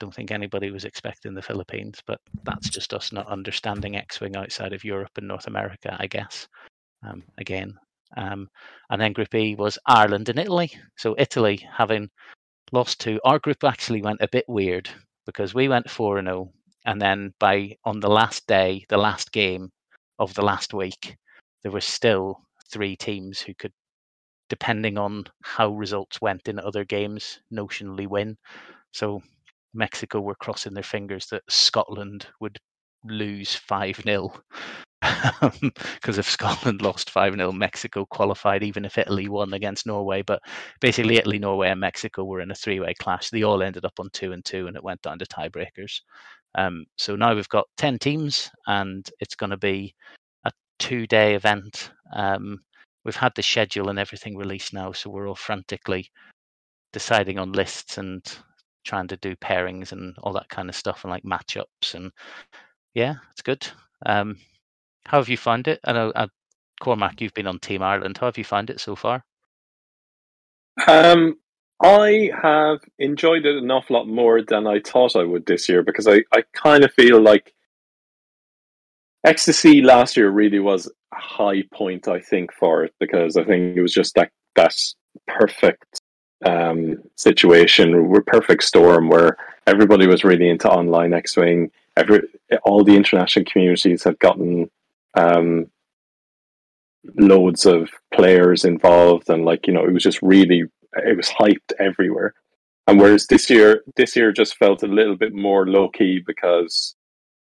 don't think anybody was expecting the Philippines, but that's just us not understanding X-wing outside of Europe and North America, I guess. Um, again, um, and then Group E was Ireland and Italy. So Italy having lost to our group actually went a bit weird because we went 4 and 0 and then by on the last day the last game of the last week there were still three teams who could depending on how results went in other games notionally win so mexico were crossing their fingers that scotland would lose 5-0 because if Scotland lost 5 0, Mexico qualified, even if Italy won against Norway. But basically, Italy, Norway, and Mexico were in a three way clash. They all ended up on 2 and 2, and it went down to tiebreakers. Um, so now we've got 10 teams, and it's going to be a two day event. Um, we've had the schedule and everything released now, so we're all frantically deciding on lists and trying to do pairings and all that kind of stuff and like matchups and yeah it's good um how have you found it? I know, uh, Cormac, you've been on Team Ireland. How have you found it so far? Um, I have enjoyed it an awful lot more than I thought I would this year because I, I kind of feel like XTC last year really was a high point, I think, for it because I think it was just that that perfect um, situation, we're perfect storm where everybody was really into online X Wing. Every all the international communities had gotten um, loads of players involved, and like you know, it was just really it was hyped everywhere. And whereas this year, this year just felt a little bit more low key because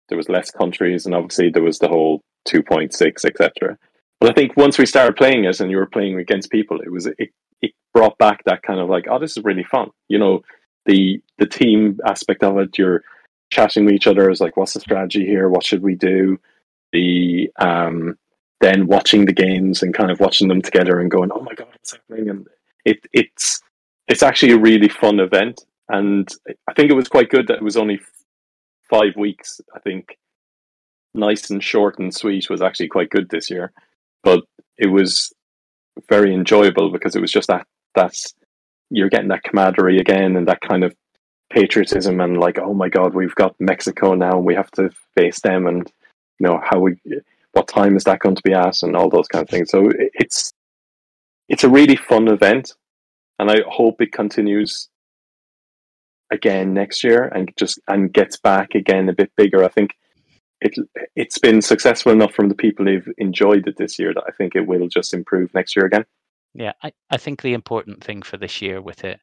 there was less countries, and obviously there was the whole two point six, etc. But I think once we started playing it, and you were playing against people, it was it, it brought back that kind of like, oh, this is really fun. You know, the the team aspect of it. You're chatting with each other is like, what's the strategy here? What should we do? The um, then watching the games and kind of watching them together and going, oh my god, what's happening? And it it's it's actually a really fun event, and I think it was quite good that it was only five weeks. I think nice and short and sweet was actually quite good this year, but it was very enjoyable because it was just that that's you're getting that camaraderie again and that kind of patriotism and like oh my god we've got Mexico now we have to face them and you know how we what time is that going to be at and all those kind of things. So it's it's a really fun event and I hope it continues again next year and just and gets back again a bit bigger. I think it it's been successful enough from the people who've enjoyed it this year that I think it will just improve next year again Yeah, I, I think the important thing for this year with it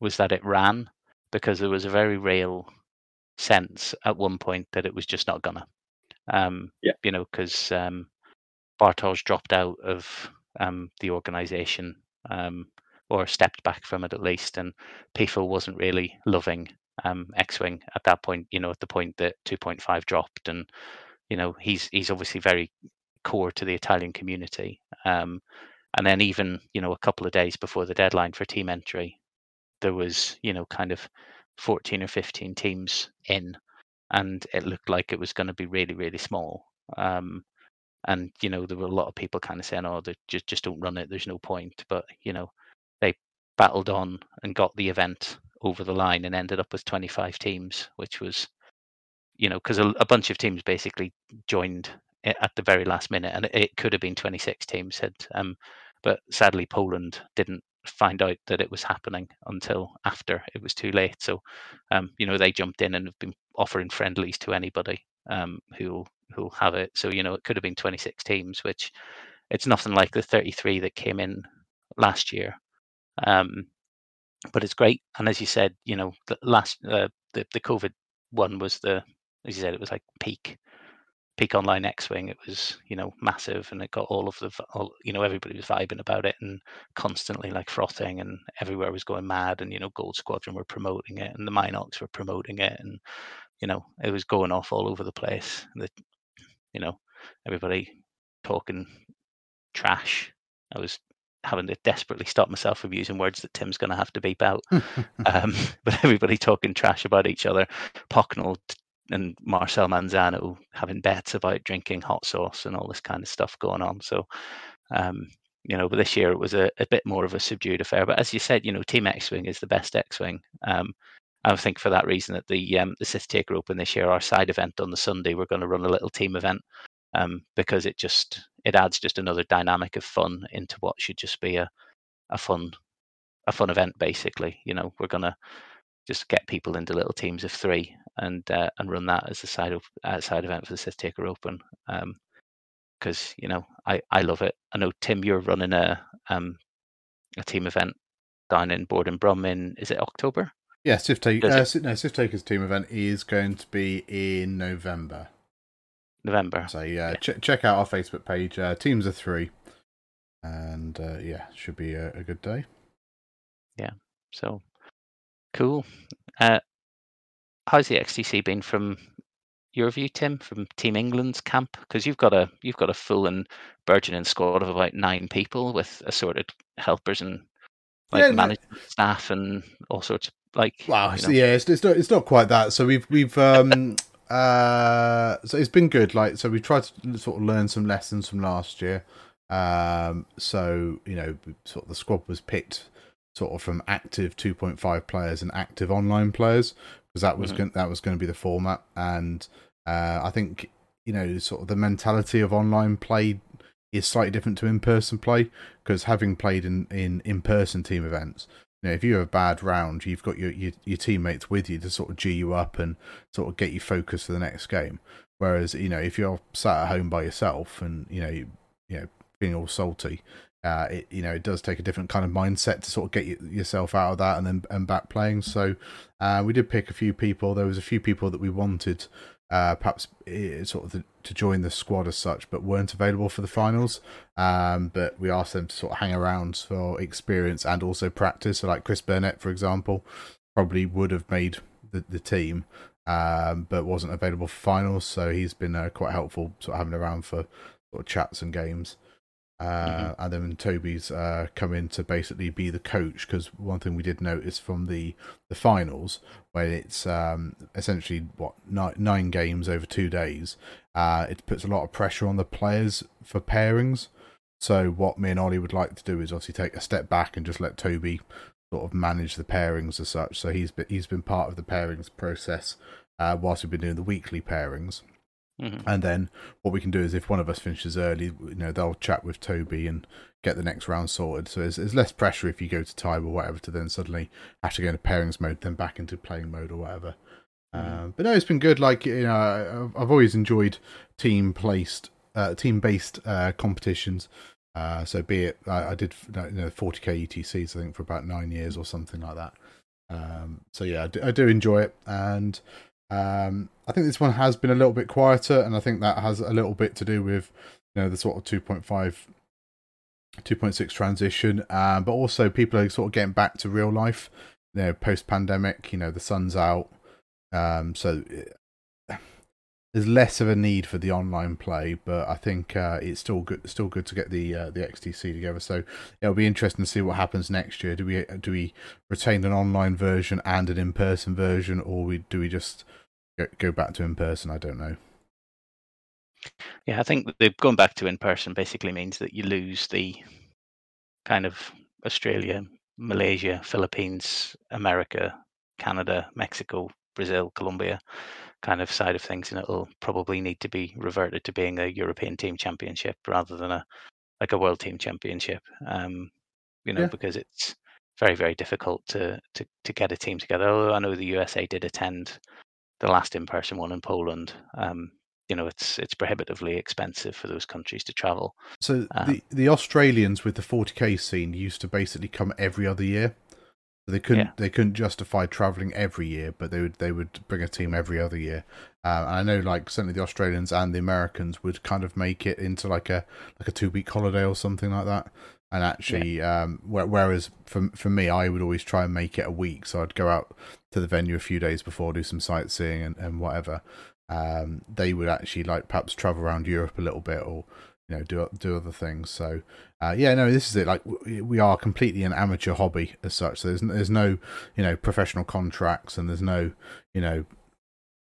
was that it ran because there was a very real sense at one point that it was just not gonna. Um, Yeah. You know, because um, Bartosz dropped out of um, the organization um, or stepped back from it at least, and PIFO wasn't really loving um, X-wing at that point. You know, at the point that 2.5 dropped, and you know he's he's obviously very core to the Italian community. Um, and then even you know a couple of days before the deadline for team entry, there was you know kind of 14 or 15 teams in, and it looked like it was going to be really really small. Um, and you know there were a lot of people kind of saying, "Oh, they just just don't run it. There's no point." But you know they battled on and got the event over the line and ended up with 25 teams, which was you know because a, a bunch of teams basically joined at the very last minute, and it, could have been 26 teams had. Um, but sadly, Poland didn't find out that it was happening until after it was too late. So, um, you know, they jumped in and have been offering friendlies to anybody um, who'll who'll have it. So, you know, it could have been 26 teams, which it's nothing like the 33 that came in last year. Um, but it's great. And as you said, you know, the last uh, the the COVID one was the as you said, it was like peak peak online X-wing. It was you know massive, and it got all of the all, you know everybody was vibing about it and constantly like frothing, and everywhere was going mad. And you know, Gold Squadron were promoting it, and the Minox were promoting it, and you know it was going off all over the place. The, you know, everybody talking trash. I was having to desperately stop myself from using words that Tim's going to have to beep out. um, but everybody talking trash about each other. Pocknell and Marcel Manzano having bets about drinking hot sauce and all this kind of stuff going on. So, um, you know, but this year it was a, a, bit more of a subdued affair. But as you said, you know, Team X Wing is the best X Wing. Um, I think for that reason that the um, the Sith Taker Open this year, our side event on the Sunday, we're going to run a little team event um, because it just it adds just another dynamic of fun into what should just be a a fun a fun event. Basically, you know, we're gonna just get people into little teams of three and uh, and run that as a side of uh, side event for the Sith Taker Open. because um, you know I, I love it. I know Tim, you're running a um, a team event down in Borden Brum in is it October? Yeah, Sith Take, uh, no, Sith Taker's team event is going to be in November. November. So yeah, yeah. Ch- check out our Facebook page. Uh, teams of three, and uh, yeah, should be a, a, good day. Yeah. So cool. Uh, how's the XTC been from your view, Tim, from Team England's camp? Because you've got a you've got a full and burgeoning squad of about nine people with assorted helpers and like yeah, management staff and all sorts of like wow you know. yeah it's, it's not it's not quite that so we've we've um uh so it's been good. Like so we tried to sort of learn some lessons from last year. Um so you know sort of the squad was picked sort of from active 2.5 players and active online players because that was mm-hmm. going, that was going to be the format. And uh i think you know sort of the mentality of online play is slightly different to in-person play because having played in in in-person team events you know, if you have a bad round, you've got your, your, your teammates with you to sort of g you up and sort of get you focused for the next game. Whereas you know, if you're sat at home by yourself and you know you, you know being all salty, uh, it you know it does take a different kind of mindset to sort of get you, yourself out of that and then and back playing. So uh, we did pick a few people. There was a few people that we wanted uh, perhaps eh, sort of the, to join the squad as such, but weren't available for the finals. Um, but we asked them to sort of hang around for experience and also practice. So, like Chris Burnett, for example, probably would have made the, the team, um, but wasn't available for finals. So he's been uh, quite helpful, sort of having around for sort of chats and games. Uh, mm-hmm. and then Toby's uh, come in to basically be the coach because one thing we did notice from the the finals when it's um, essentially what nine, nine games over two days, uh, it puts a lot of pressure on the players for pairings. So what me and Ollie would like to do is obviously take a step back and just let Toby sort of manage the pairings as such. So he's been he's been part of the pairings process uh, whilst we've been doing the weekly pairings. Mm-hmm. And then what we can do is if one of us finishes early, you know, they'll chat with Toby and get the next round sorted. So there's, there's less pressure if you go to time or whatever to then suddenly have to go into pairings mode, then back into playing mode or whatever. Mm-hmm. Um, but no, it's been good. Like you know, I've always enjoyed team placed, uh, team based uh, competitions. Uh, so be it, I, I did you know 40k ETCs I think for about nine years or something like that. Um, so yeah, I do, I do enjoy it, and um, I think this one has been a little bit quieter, and I think that has a little bit to do with you know the sort of 2.5 2.6 transition, um, but also people are sort of getting back to real life, you know, post pandemic. You know, the sun's out, um, so eh, there's less of a need for the online play, but I think uh, it's still good. Still good to get the uh, the XTC together. So it'll be interesting to see what happens next year. Do we do we retain an online version and an in person version, or we do we just go back to in person. I don't know. Yeah, I think the going back to in person basically means that you lose the kind of Australia, Malaysia, Philippines, America, Canada, Mexico, Brazil, Colombia kind of side of things, and it'll probably need to be reverted to being a European team championship rather than a like a world team championship. Um, you know, yeah. because it's very very difficult to, to to get a team together. Although I know the USA did attend the last in-person one in Poland. Um, you know, it's it's prohibitively expensive for those countries to travel. So um, the the Australians with the 40k scene used to basically come every other year. They couldn't yeah. they couldn't justify traveling every year, but they would they would bring a team every other year. Uh, and I know like certainly the Australians and the Americans would kind of make it into like a like a two week holiday or something like that. And actually, yeah. um, whereas for for me, I would always try and make it a week, so I'd go out to the venue a few days before, do some sightseeing and, and whatever. um, they would actually like perhaps travel around Europe a little bit or you know do do other things. So uh, yeah, no, this is it. Like we are completely an amateur hobby as such. So there's there's no you know professional contracts and there's no you know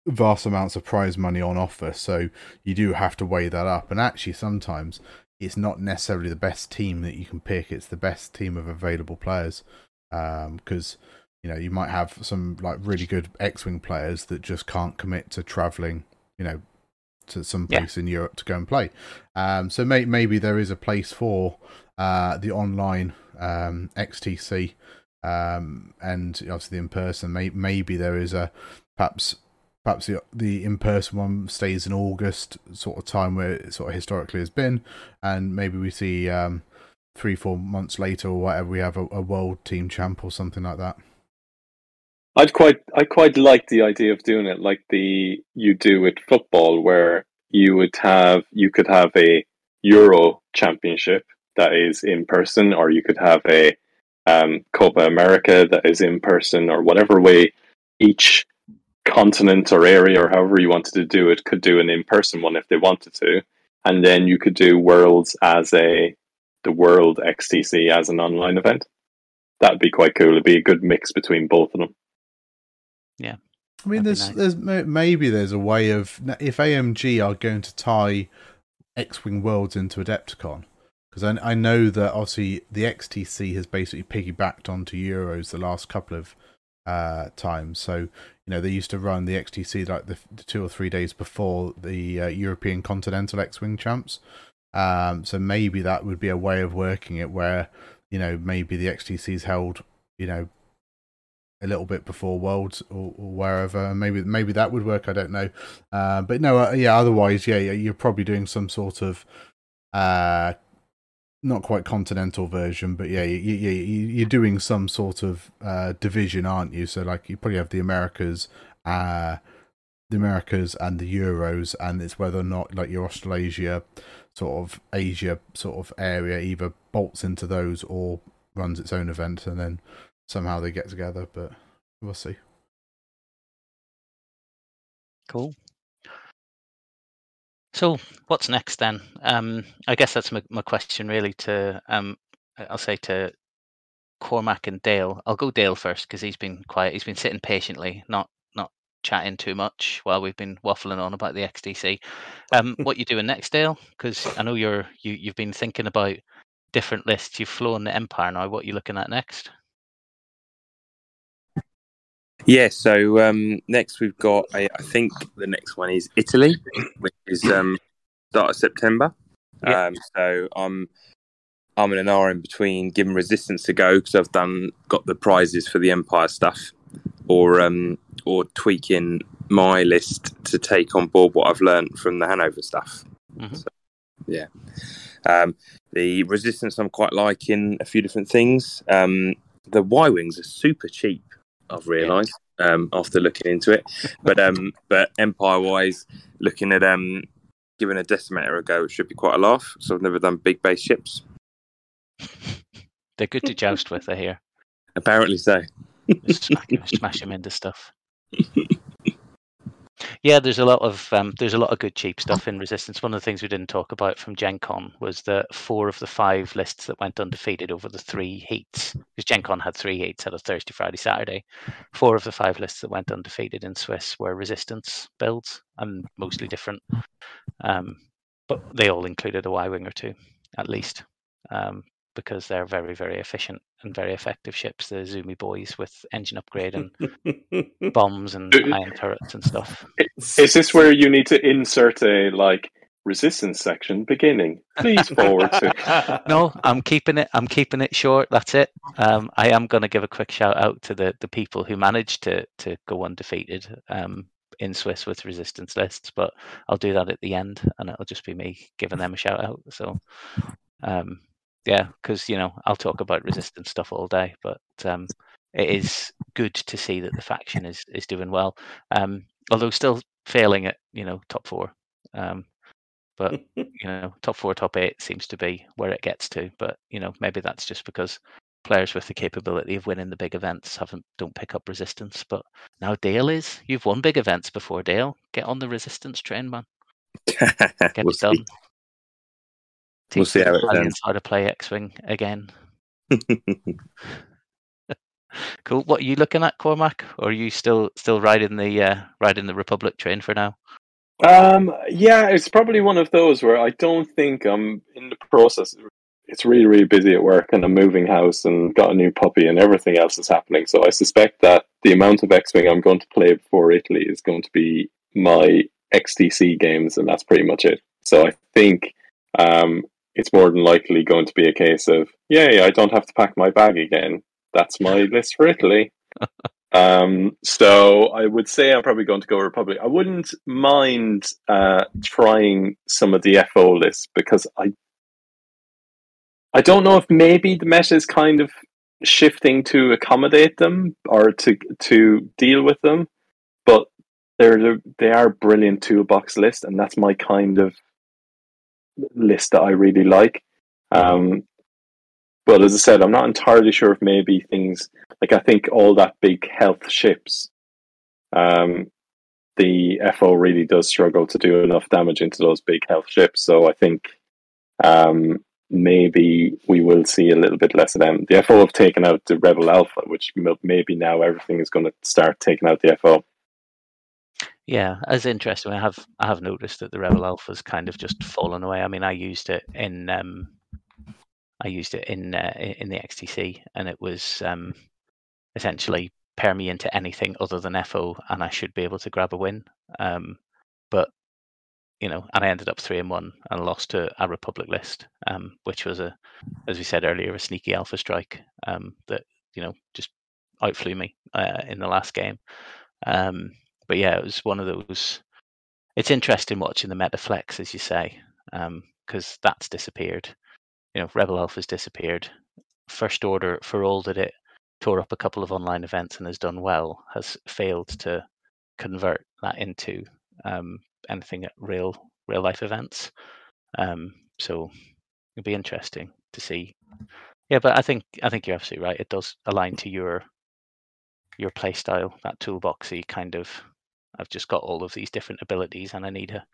vast amounts of prize money on offer. So you do have to weigh that up. And actually, sometimes it's not necessarily the best team that you can pick. It's the best team of available players because. Um, you know, you might have some like really good X-wing players that just can't commit to traveling, you know, to some place yeah. in Europe to go and play. Um, so may- maybe there is a place for uh, the online um, XTC um, and obviously the in person. May- maybe there is a perhaps perhaps the the in person one stays in August sort of time where it sort of historically has been, and maybe we see um, three four months later or whatever we have a, a world team champ or something like that. I'd quite I quite like the idea of doing it like the you do with football, where you would have you could have a Euro Championship that is in person, or you could have a um, Copa America that is in person, or whatever way each continent or area or however you wanted to do it could do an in person one if they wanted to, and then you could do Worlds as a the World XTC as an online event. That'd be quite cool. It'd be a good mix between both of them. Yeah. I mean, there's nice. there's maybe there's a way of if AMG are going to tie X-wing Worlds into Adepticon, because I, I know that obviously the XTC has basically piggybacked onto Euros the last couple of uh, times. So you know they used to run the XTC like the, the two or three days before the uh, European Continental X-wing champs. Um, so maybe that would be a way of working it where you know maybe the XTC is held you know a little bit before Worlds or, or, wherever. Maybe maybe that would work. I don't know. Uh, but no, uh, yeah. Otherwise, yeah, you're probably doing some sort of uh, not quite continental version, but yeah, you, you, you're doing some sort of uh, division, aren't you? So like you probably have the Americas, uh, the Americas and the Euros, and it's whether or not like your Australasia sort of Asia sort of area either bolts into those or runs its own event, and then somehow they get together, but we'll see. Cool. So, what's next then? Um, I guess that's my, my question, really. To um, I'll say to Cormac and Dale. I'll go Dale first because he's been quiet. He's been sitting patiently, not not chatting too much while we've been waffling on about the XTC. Um, what you doing next, Dale? Because I know you're you you've been thinking about different lists. You've flown the Empire now. What are you looking at next? Yeah, so um, next we've got, I, I, think the next one is Italy, which is um, start of September. Yeah. Um, so I'm I'm in an hour in between giving Resistance a go because I've done got the prizes for the Empire stuff, or um, or tweaking my list to take on board what I've learned from the Hanover stuff. Mm-hmm. So, yeah, um, the Resistance I'm quite liking a few different things. Um, the Y wings are super cheap I've realised yeah. um, after looking into it. But um, but empire wise, looking at um, giving a decimator a go, it should be quite a laugh. So I've never done big base ships. They're good to joust with, I hear. Apparently so. smash, smash them into stuff. Yeah, there's a lot of um, there's a lot of good cheap stuff in Resistance. One of the things we didn't talk about from Gen Con was that four of the five lists that went undefeated over the three heats, because Gen Con had three heats, had a Thursday, Friday, Saturday. Four of the five lists that went undefeated in Swiss were Resistance builds and mostly different, um, but they all included a Y wing or two at least. Um, because they're very, very efficient and very effective ships. The Zumi boys with engine upgrade and bombs and ion turrets and stuff. Is this where you need to insert a like resistance section beginning? Please forward to. no, I'm keeping it. I'm keeping it short. That's it. Um, I am going to give a quick shout out to the the people who managed to to go undefeated. Um, in Swiss with resistance lists, but I'll do that at the end, and it'll just be me giving them a shout out. So, um, yeah, because you know I'll talk about resistance stuff all day, but um, it is good to see that the faction is is doing well. Um, although still failing at you know top four. Um, but you know top four, top eight seems to be where it gets to. But you know maybe that's just because players with the capability of winning the big events haven't don't pick up resistance. But now Dale is. You've won big events before, Dale. Get on the resistance train, man. Get we'll it done. see. We'll see how the it Italians ends. how to play X-wing again. Cool. What are you looking at, Cormac? Or are you still still riding the uh, riding the Republic train for now? Um, yeah, it's probably one of those where I don't think I'm in the process. It's really, really busy at work, and I'm moving house and got a new puppy, and everything else is happening. So I suspect that the amount of X Wing I'm going to play before Italy is going to be my XTC games, and that's pretty much it. So I think um, it's more than likely going to be a case of, yay, I don't have to pack my bag again. That's my list for Italy. Um, so I would say I'm probably going to go Republic. I wouldn't mind uh, trying some of the FO lists because I I don't know if maybe the meta is kind of shifting to accommodate them or to to deal with them, but they're they are brilliant toolbox list, and that's my kind of list that I really like. Um, but as I said, I'm not entirely sure if maybe things like I think all that big health ships, um, the FO really does struggle to do enough damage into those big health ships. So I think um, maybe we will see a little bit less of them. The FO have taken out the Rebel Alpha, which maybe now everything is going to start taking out the FO. Yeah, as interesting. I have I have noticed that the Rebel Alpha's kind of just fallen away. I mean, I used it in um, I used it in uh, in the XTC, and it was um, essentially pair me into anything other than FO, and I should be able to grab a win. Um, but you know, and I ended up three and one and lost to a Republic list, um, which was a, as we said earlier, a sneaky Alpha strike um, that you know just outflew me uh, in the last game. Um, but yeah, it was one of those. It's interesting watching the meta flex, as you say, because that's disappeared. You know, Rebel Alpha's disappeared. First Order, for all that it tore up a couple of online events and has done well, has failed to convert that into um, anything at real real life events. Um, so it'll be interesting to see. Yeah, but I think I think you're absolutely right. It does align to your your play style, that toolboxy kind of. I've just got all of these different abilities, and I need a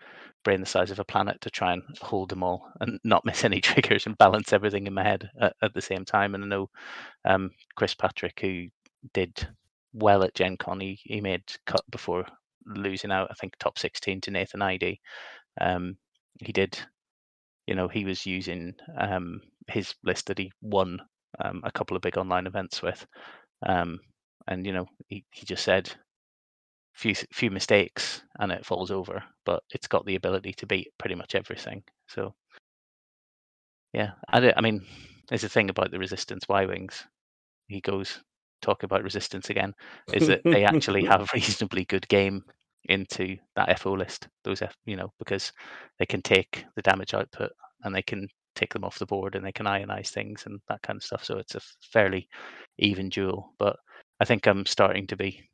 brain the size of a planet to try and hold them all and not miss any triggers and balance everything in my head at, at the same time. And I know um, Chris Patrick, who did well at Gen Con, he, he made cut before losing out. I think top sixteen to Nathan Eide. Um, he did, you know, he was using um, his list that he won um, a couple of big online events with. Um, and you know he, he just said few few mistakes and it falls over but it's got the ability to beat pretty much everything so yeah i, don't- I mean there's a thing about the resistance y wings. He goes talk about resistance again is that they actually have reasonably good game into that fo list those F, you know because they can take the damage output and they can take them off the board and they can ionize things and that kind of stuff so it's a fairly even duel but I think I'm starting to be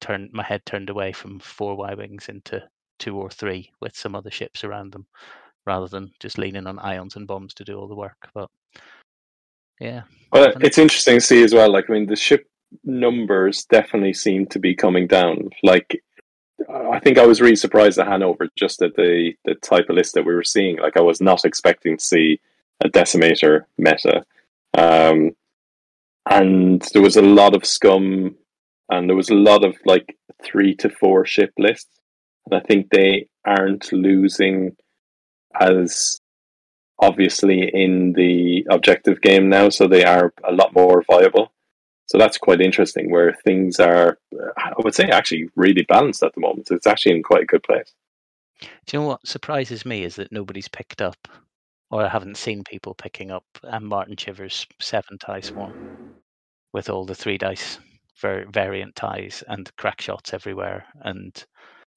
turned my head turned away from four Y wings into two or three with some other ships around them, rather than just leaning on ions and bombs to do all the work. But yeah, But Funny. it's interesting to see as well. Like, I mean, the ship numbers definitely seem to be coming down. Like, I think I was really surprised at Hanover just at the the type of list that we were seeing. Like, I was not expecting to see a decimator meta, um, and there was a lot of scum, and there was a lot of like three to four ship lists, and I think they aren't losing as obviously in the objective game now, so they are a lot more viable. So that's quite interesting. Where things are, I would say, actually really balanced at the moment. It's actually in quite a good place. do you know what surprises me is that nobody's picked up, or I haven't seen people picking up um, Martin Chivers seven tie swarm with all the three dice var- variant ties and crack shots everywhere and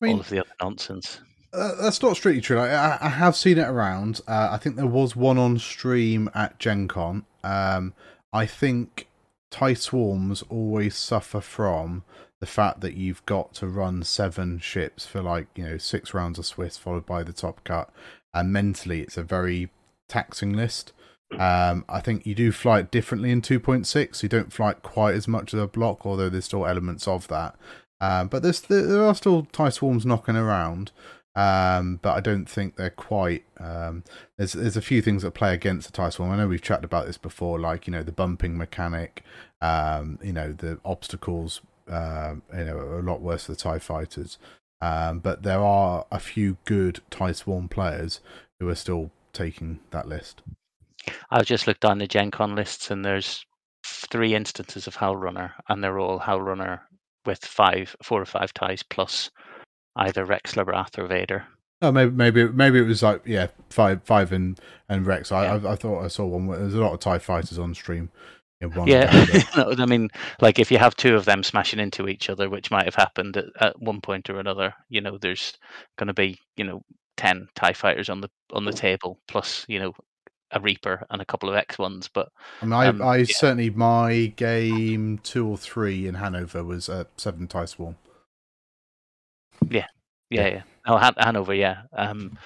I mean, all of the other nonsense. Uh, that's not strictly true. Like, I, I have seen it around. Uh, I think there was one on stream at Gen Con. Um, I think tie swarms always suffer from the fact that you've got to run seven ships for like you know six rounds of Swiss followed by the top cut, and mentally it's a very taxing list. Um, I think you do fly it differently in 2.6. You don't fly it quite as much as a block, although there's still elements of that. Um, but there's there are still tie swarms knocking around. Um, but I don't think they're quite. Um, there's there's a few things that play against the tie swarm. I know we've chatted about this before, like you know the bumping mechanic, um, you know the obstacles, uh, you know a lot worse for the tie fighters. But there are a few good tie swarm players who are still taking that list. I've just looked on the Gen Con lists, and there's three instances of Howlrunner, and they're all Howlrunner with five, four or five ties plus either Rexler Brath or Vader. Oh, maybe maybe maybe it was like yeah, five five and and Rex. I I, I thought I saw one. Where there's a lot of Tie fighters on stream. In one Yeah, no, I mean, like if you have two of them smashing into each other, which might have happened at, at one point or another, you know, there's going to be you know ten Tie fighters on the on the table plus you know a Reaper and a couple of X ones. But I mean, I, Um, I yeah. certainly my game two or three in Hanover was a seven tie swarm. yeah, Yeah. yeah. Oh, Han- Hanover, yeah. Um,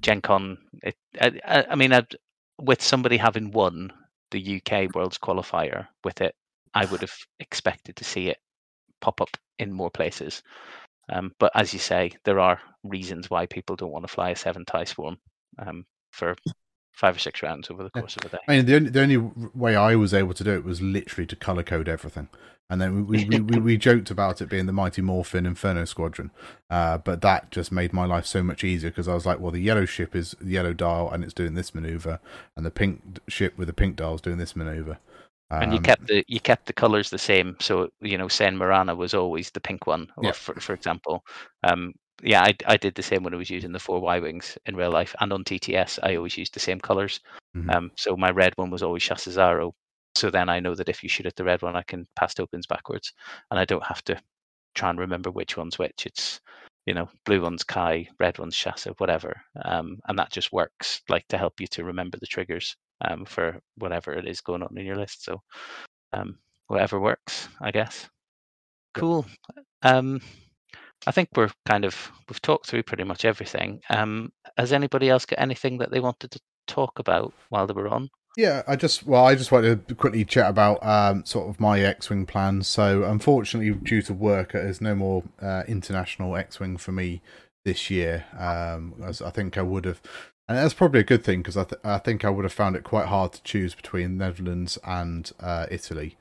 Gen Con. It, I, I, I mean, I'd, with somebody having won the UK Worlds qualifier with it, I would have expected to see it pop up in more places. Um, but as you say, there are reasons why people don't want to fly a seven tie swarm um, for five or six rounds over the Yeah. course of a day. I mean, the only, the only way I was able to do it was literally to color code everything. And then we, we, we, we joked about it being the Mighty Morphin Inferno Squadron. Uh, but that just made my life so much easier because I was like, well, the yellow ship is the yellow dial and it's doing this maneuver, and the pink ship with the pink dial is doing this maneuver. and you Um, kept the you kept the colors the same. So you know, Seyn Marana was always the pink one, or Yeah. for for example, um, yeah, I I did the same when I was using the four Y wings in real life, and on TTS I always used the same colors. Mhm. Um, so my red one was always Shasa Zaro. So then I know that if you shoot at the red one, I can pass tokens backwards, and I don't have to try and remember which one's which. It's you know, blue one's C'ai, red one's Shasa, whatever, um, and that just works like to help you to remember the triggers um, for whatever it is going on in your list. So um, whatever works, I guess. Cool. Um, I think we're kind of we've talked through pretty much everything. Um, has anybody else got anything that they wanted to talk about while they were on? Yeah, I just well, I just wanted to quickly chat about um, sort of my X-wing plans. So, unfortunately, due to work, there's no more uh, international X-wing for me this year. Um, as I think I would have, and that's probably a good thing because I, th- I think I would have found it quite hard to choose between Netherlands and uh, Italy.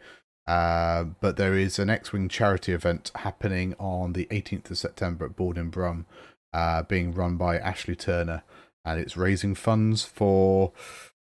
Uh, but there is an X-wing charity event happening on the 18th of September at Board in Brum, uh, being run by Ashley Turner, and it's raising funds for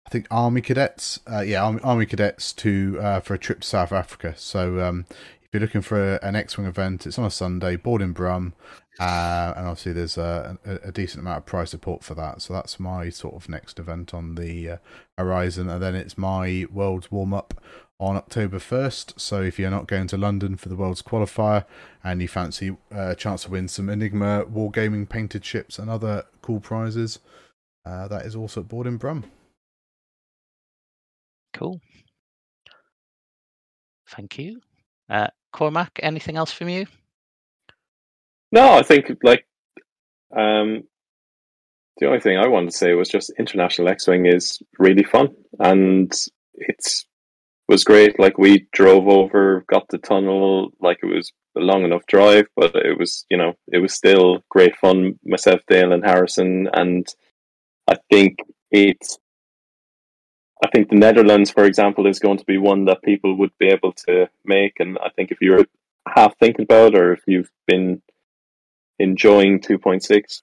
I think Army cadets. Uh, yeah, Army, Army cadets to uh, for a trip to South Africa. So um, if you're looking for a, an X-wing event, it's on a Sunday, board in Brum, uh, and obviously there's a, a, a decent amount of prize support for that. So that's my sort of next event on the uh, horizon, and then it's my World's warm up on October 1st. So if you're not going to London for the World's qualifier and you fancy uh, a chance to win some Enigma wargaming painted ships and other cool prizes, uh, that is also at board in Brum. Cool. Thank you. Uh, Cormac, anything else from you? No, I think like um, the only thing I wanted to say was just international X-wing is really fun, and it's was great. Like we drove over, got the tunnel, like it was a long enough drive, but it was you know it was still great fun. Myself, Dale, and Harrison, and I think it's. I think the Netherlands, for example, is going to be one that people would be able to make, and I think if you're half thinking about, it or if you've been enjoying 2.6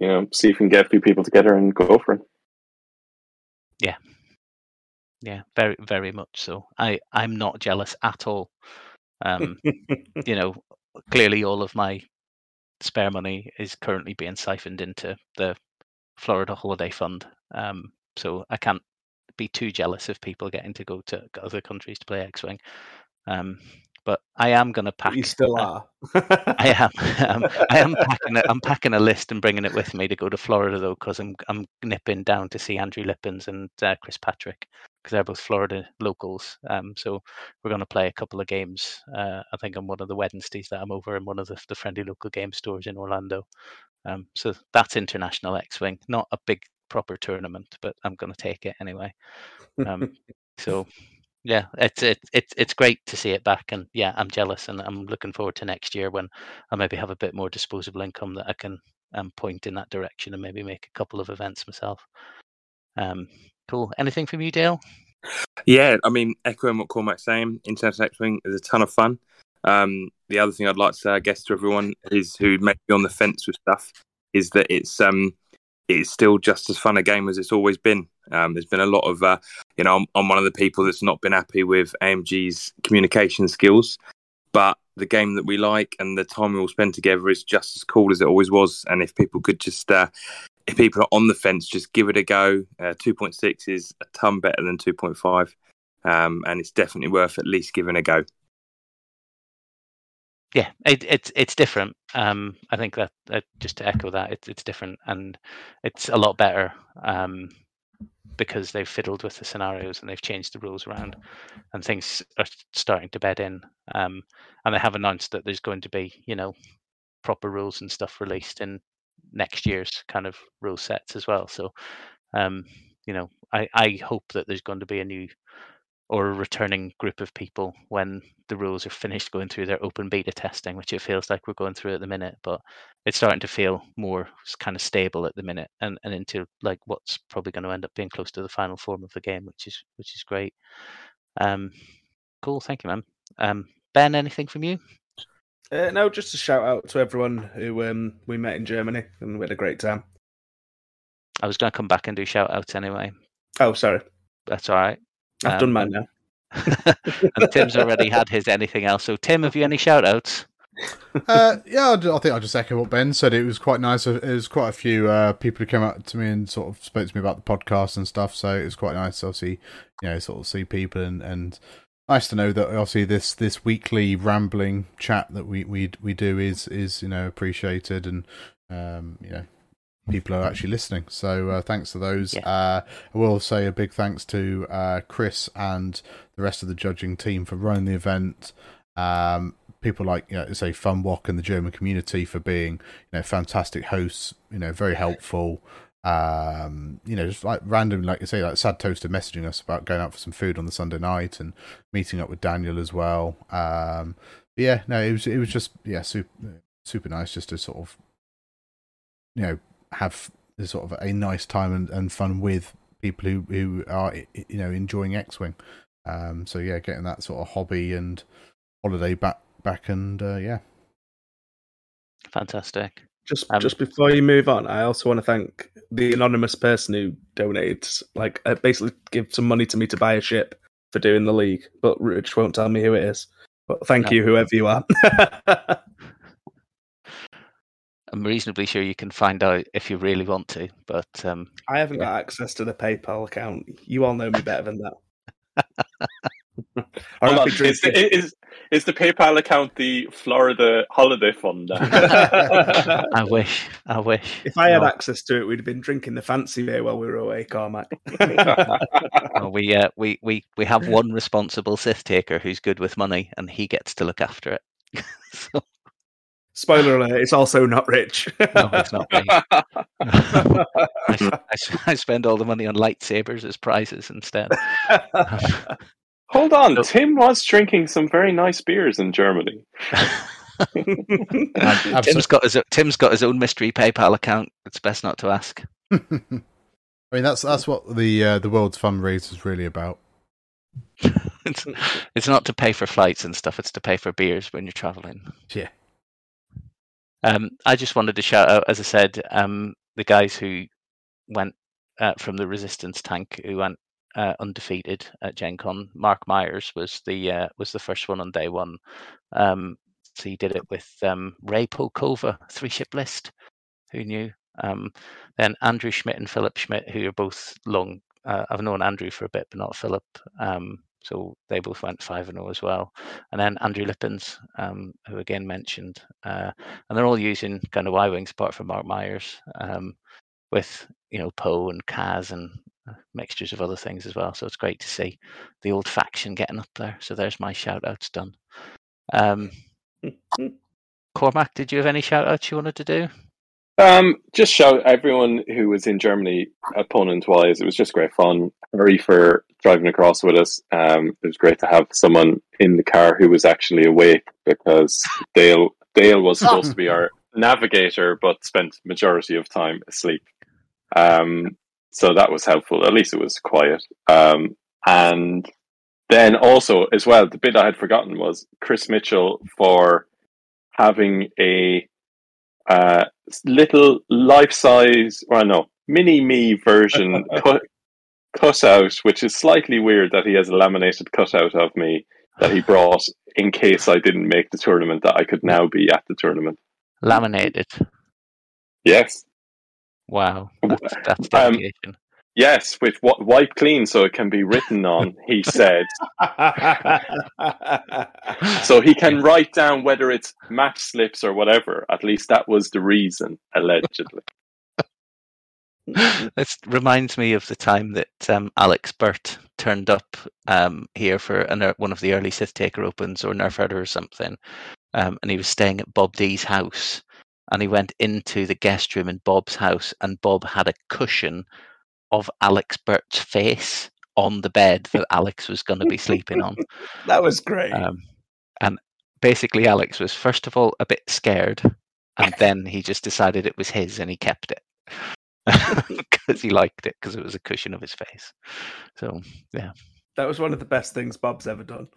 you know see if you can get a few people together and go for it Yeah, very, very much so. I, I'm not jealous at all. Um, you know, clearly all of my spare money is currently being siphoned into the Florida Holiday Fund. Um, so I can't be too jealous of people getting to go to other countries to play X-wing. Um, but I am going to pack. you still uh, are. I am. um, I am packing. A, I'm packing a list and bringing it with me to go to Florida though, because I'm I'm nipping down to see Andrew Lippens and uh, Chris Patrick because they're both Florida locals. Um, so we're going to play a couple of games. Uh, I think on one of the Wednesdays that I'm over in one of the, the friendly local game stores in Orlando. Um, so that's international X-wing. Not a big proper tournament, but I'm going to take it anyway. Um, so yeah, it's it's it's it's great to see it back, and yeah, I'm jealous, and I'm looking forward to next year when I maybe have a bit more disposable income that I can um, point in that direction and maybe make a couple of events myself. Um, cool. Anything from you, Dale? Yeah, I mean, echoing what Cormac's saying, International X-Wing is a ton of fun. Um, the other thing I'd like to say, I guess, to everyone is who may be on the fence with stuff, is that it's um, it's still just as fun a game as it's always been. Um, there's been a lot of, uh, you know, I'm, I'm, one of the people that's not been happy with AMG's communication skills, but the game that we like and the time we all spend together is just as cool as it always was. And if people could just, uh, if people are on the fence, just give it a go. Uh, 2.6 is a ton better than 2.5, um, and it's definitely worth at least giving a go yeah, it, it's it's different. Um, I think that, just to echo that, it's it's different and it's a lot better um, because they've fiddled with the scenarios and they've changed the rules around, and things are starting to bed in. Um, and they have announced that there's going to be, you know, proper rules and stuff released in next year's kind of rule sets as well. So, um, you know, I I hope that there's going to be a new or a returning group of people when the rules are finished going through their open beta testing, which it feels like we're going through at the minute. But it's starting to feel more kind of stable at the minute, and, and into like what's probably going to end up being close to the final form of the game, which is which is great. Um, cool, thank you, man. Um, ben, anything from you? Uh, no, just a shout out to everyone who um, we met in Germany, and we had a great time. I was going to come back and do shout outs anyway. Oh, sorry. That's all right. I've um, done mine now. and Tim's already had his anything else. So, Tim, have you any shout outs? uh, yeah, I think I'll just echo what Ben said. It was quite nice. It was quite a few uh, people who came up to me and sort of spoke to me about the podcast and stuff. So it was quite nice to obviously, you know, sort of see people and, and nice to know that obviously this this weekly rambling chat that we we we do is is you know appreciated and um, you know people are actually listening. So uh, thanks to those. Yeah. Uh, I will say a big thanks to uh, Chris and the rest of the judging team for running the event. Um, people like you know, say Funwalk and the German community for being you know fantastic hosts. You know, very helpful. Um, you know, just like random, like you say, like Sad Toaster messaging us about going out for some food on the Sunday night and meeting up with Daniel as well. Um, yeah, no, it was it was just yeah, super super nice just to sort of you know have sort of a nice time and, and fun with people who who are you know enjoying X Wing. Um, so yeah, getting that sort of hobby and holiday back back and uh, yeah, fantastic. Just um, just before you move on, I also want to thank the anonymous person who donated, like uh, basically give some money to me to buy a ship for doing the league, but Rich won't tell me who it is. But thank no. you, whoever you are. I'm reasonably sure you can find out if you really want to, but um, I haven't yeah. got access to the PayPal account. You all know me better than that. Hold on. Is, the, is, is the PayPal account the Florida Holiday Fund? I wish. I wish. If I had no. access to it, we'd have been drinking the fancy beer while we were away, Cormac. well, we, uh, we, we, we have one responsible Sith taker who's good with money, and he gets to look after it. so. Spoiler alert, it's also not rich. no, it's not me. I, I, I, spend all the money on lightsabers as prizes instead. Hold on, so, Tim was drinking some very nice beers in Germany. Tim's got his Tim's got his own mystery PayPal account. It's best not to ask. I mean, that's that's what the uh, the world's fundraiser is really about. it's, it's not to pay for flights and stuff. It's to pay for beers when you're traveling. Yeah. Um, I just wanted to shout out, as I said, um, the guys who went uh, from the resistance tank who went uh, undefeated at Gen Con. Mark Myers was the uh, was the first one on day one. Um, so he did it with um, Ray Polkova, three ship list. Who knew? Um, then Andrew Schmidt and Philip Schmidt, who are both long. Uh, I've known Andrew for a bit, but not Philip. Um, so they both went 5 and 0 as well. And then Andrew Lippens, um, who again mentioned, uh, and they're all using kind of Y Wings apart from Mark Myers um, with, you know, Poe and Kaz and mixtures of other things as well. So it's great to see the old faction getting up there. So there's my shout outs done. Um, Cormac, did you have any shout outs you wanted to do? Um, just shout everyone who was in Germany, opponent wise, it was just great fun. Harry for driving across with us. Um, it was great to have someone in the car who was actually awake because Dale Dale was supposed to be our navigator, but spent majority of time asleep. Um, so that was helpful. At least it was quiet. Um, and then also as well, the bit I had forgotten was Chris Mitchell for having a uh, little life size, well, no, mini me version cut, cut out, which is slightly weird that he has a laminated cutout of me that he brought in case I didn't make the tournament, that I could now be at the tournament. Laminated. Yes. Wow. That's, that's Um. Yes, with what wipe clean so it can be written on, he said. So he can write down whether it's match slips or whatever. At least that was the reason, allegedly. This reminds me of the time that um, Alex Burt turned up um, here for an, one of the early Sith Taker Opens or Nerf Herder or something, um, and he was staying at Bob D's house, and he went into the guest room in Bob's house, and Bob had a cushion of Alex Burt's face on the bed that Alex was going to be sleeping on. that was great. Um, and basically, Alex was first of all a bit scared, and then he just decided it was his and he kept it because he liked it because it was a cushion of his face. So yeah, that was one of the best things Bob's ever done.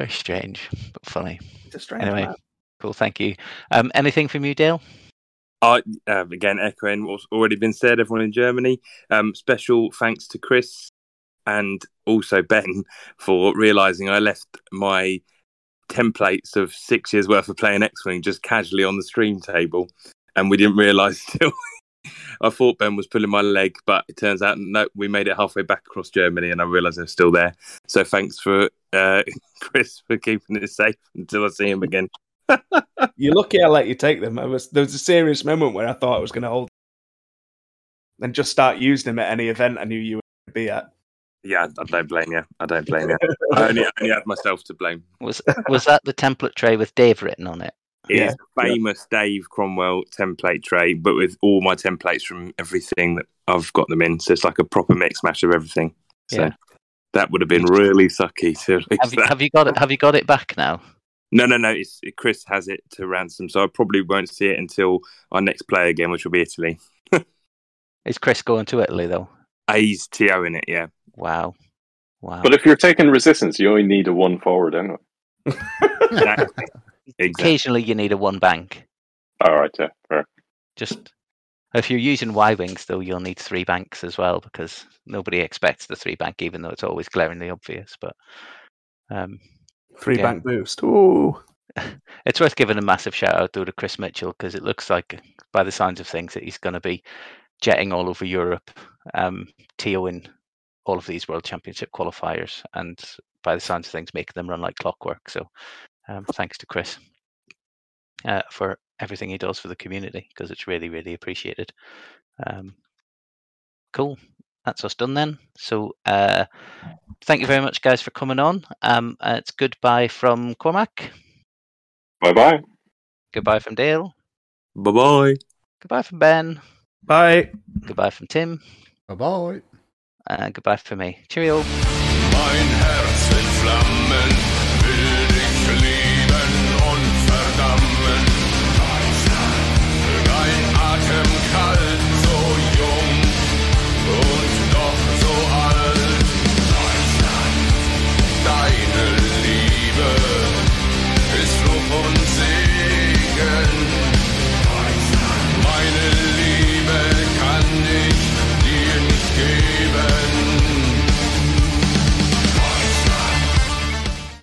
Very strange but funny. It's a strange Anyway, man. cool. Thank you. Um, anything from you, Dale? I uh, again echoing what's already been said. Everyone in Germany. Um, special thanks to Chris and also Ben for realizing I left my templates of six years worth of playing X Wing just casually on the stream table, and we didn't realize till. I thought Ben was pulling my leg, but it turns out no, we made it halfway back across Germany, and I realised they're still there. So thanks for uh, Chris for keeping it safe until I see him again. You're lucky I let you take them. I was there was a serious moment where I thought I was going to hold and just start using them at any event I knew you would be at. Yeah, I don't blame you. I don't blame you. I only, I only have myself to blame. Was was that the template tray with Dave written on it? It's a famous Dave Cromwell template tray, but with all my templates from everything that I've got them in. So it's like a proper mix mash of everything. So Yeah. that would have been really sucky to Have you, have you got it? Have you got it back now? No, no, no. It's, Chris has it to ransom, so I probably won't see it until our next play again, which will be Italy. Is Chris going to Italy though? Uh, A's TO in it, yeah. Wow, wow. But if you're taking resistance, you only need a one forward anyway. Exactly. Exactly. Occasionally, you need a one bank. All right, yeah, fair. Just if you're using Y wings, though, you'll need three banks as well because nobody expects the three bank, even though it's always glaringly obvious. But um, Three Yeah. bank boost. Ooh. it's worth giving a massive shout out though to Chris Mitchell because it looks like, by the signs of things, that he's going to be jetting all over Europe, um, TOing all of these World Championship qualifiers, and by the signs of things, making them run like clockwork. So, um, thanks to Chris uh, for everything he does for the community because it's really, really appreciated. Um, cool. That's us done then. So, uh, thank you very much, guys, for coming on. Um, uh, it's goodbye from Cormac. Bye bye. Goodbye from Dale. Bye bye. Goodbye from Ben. Bye. Goodbye from Tim. Bye bye. And goodbye from me. Cheerio.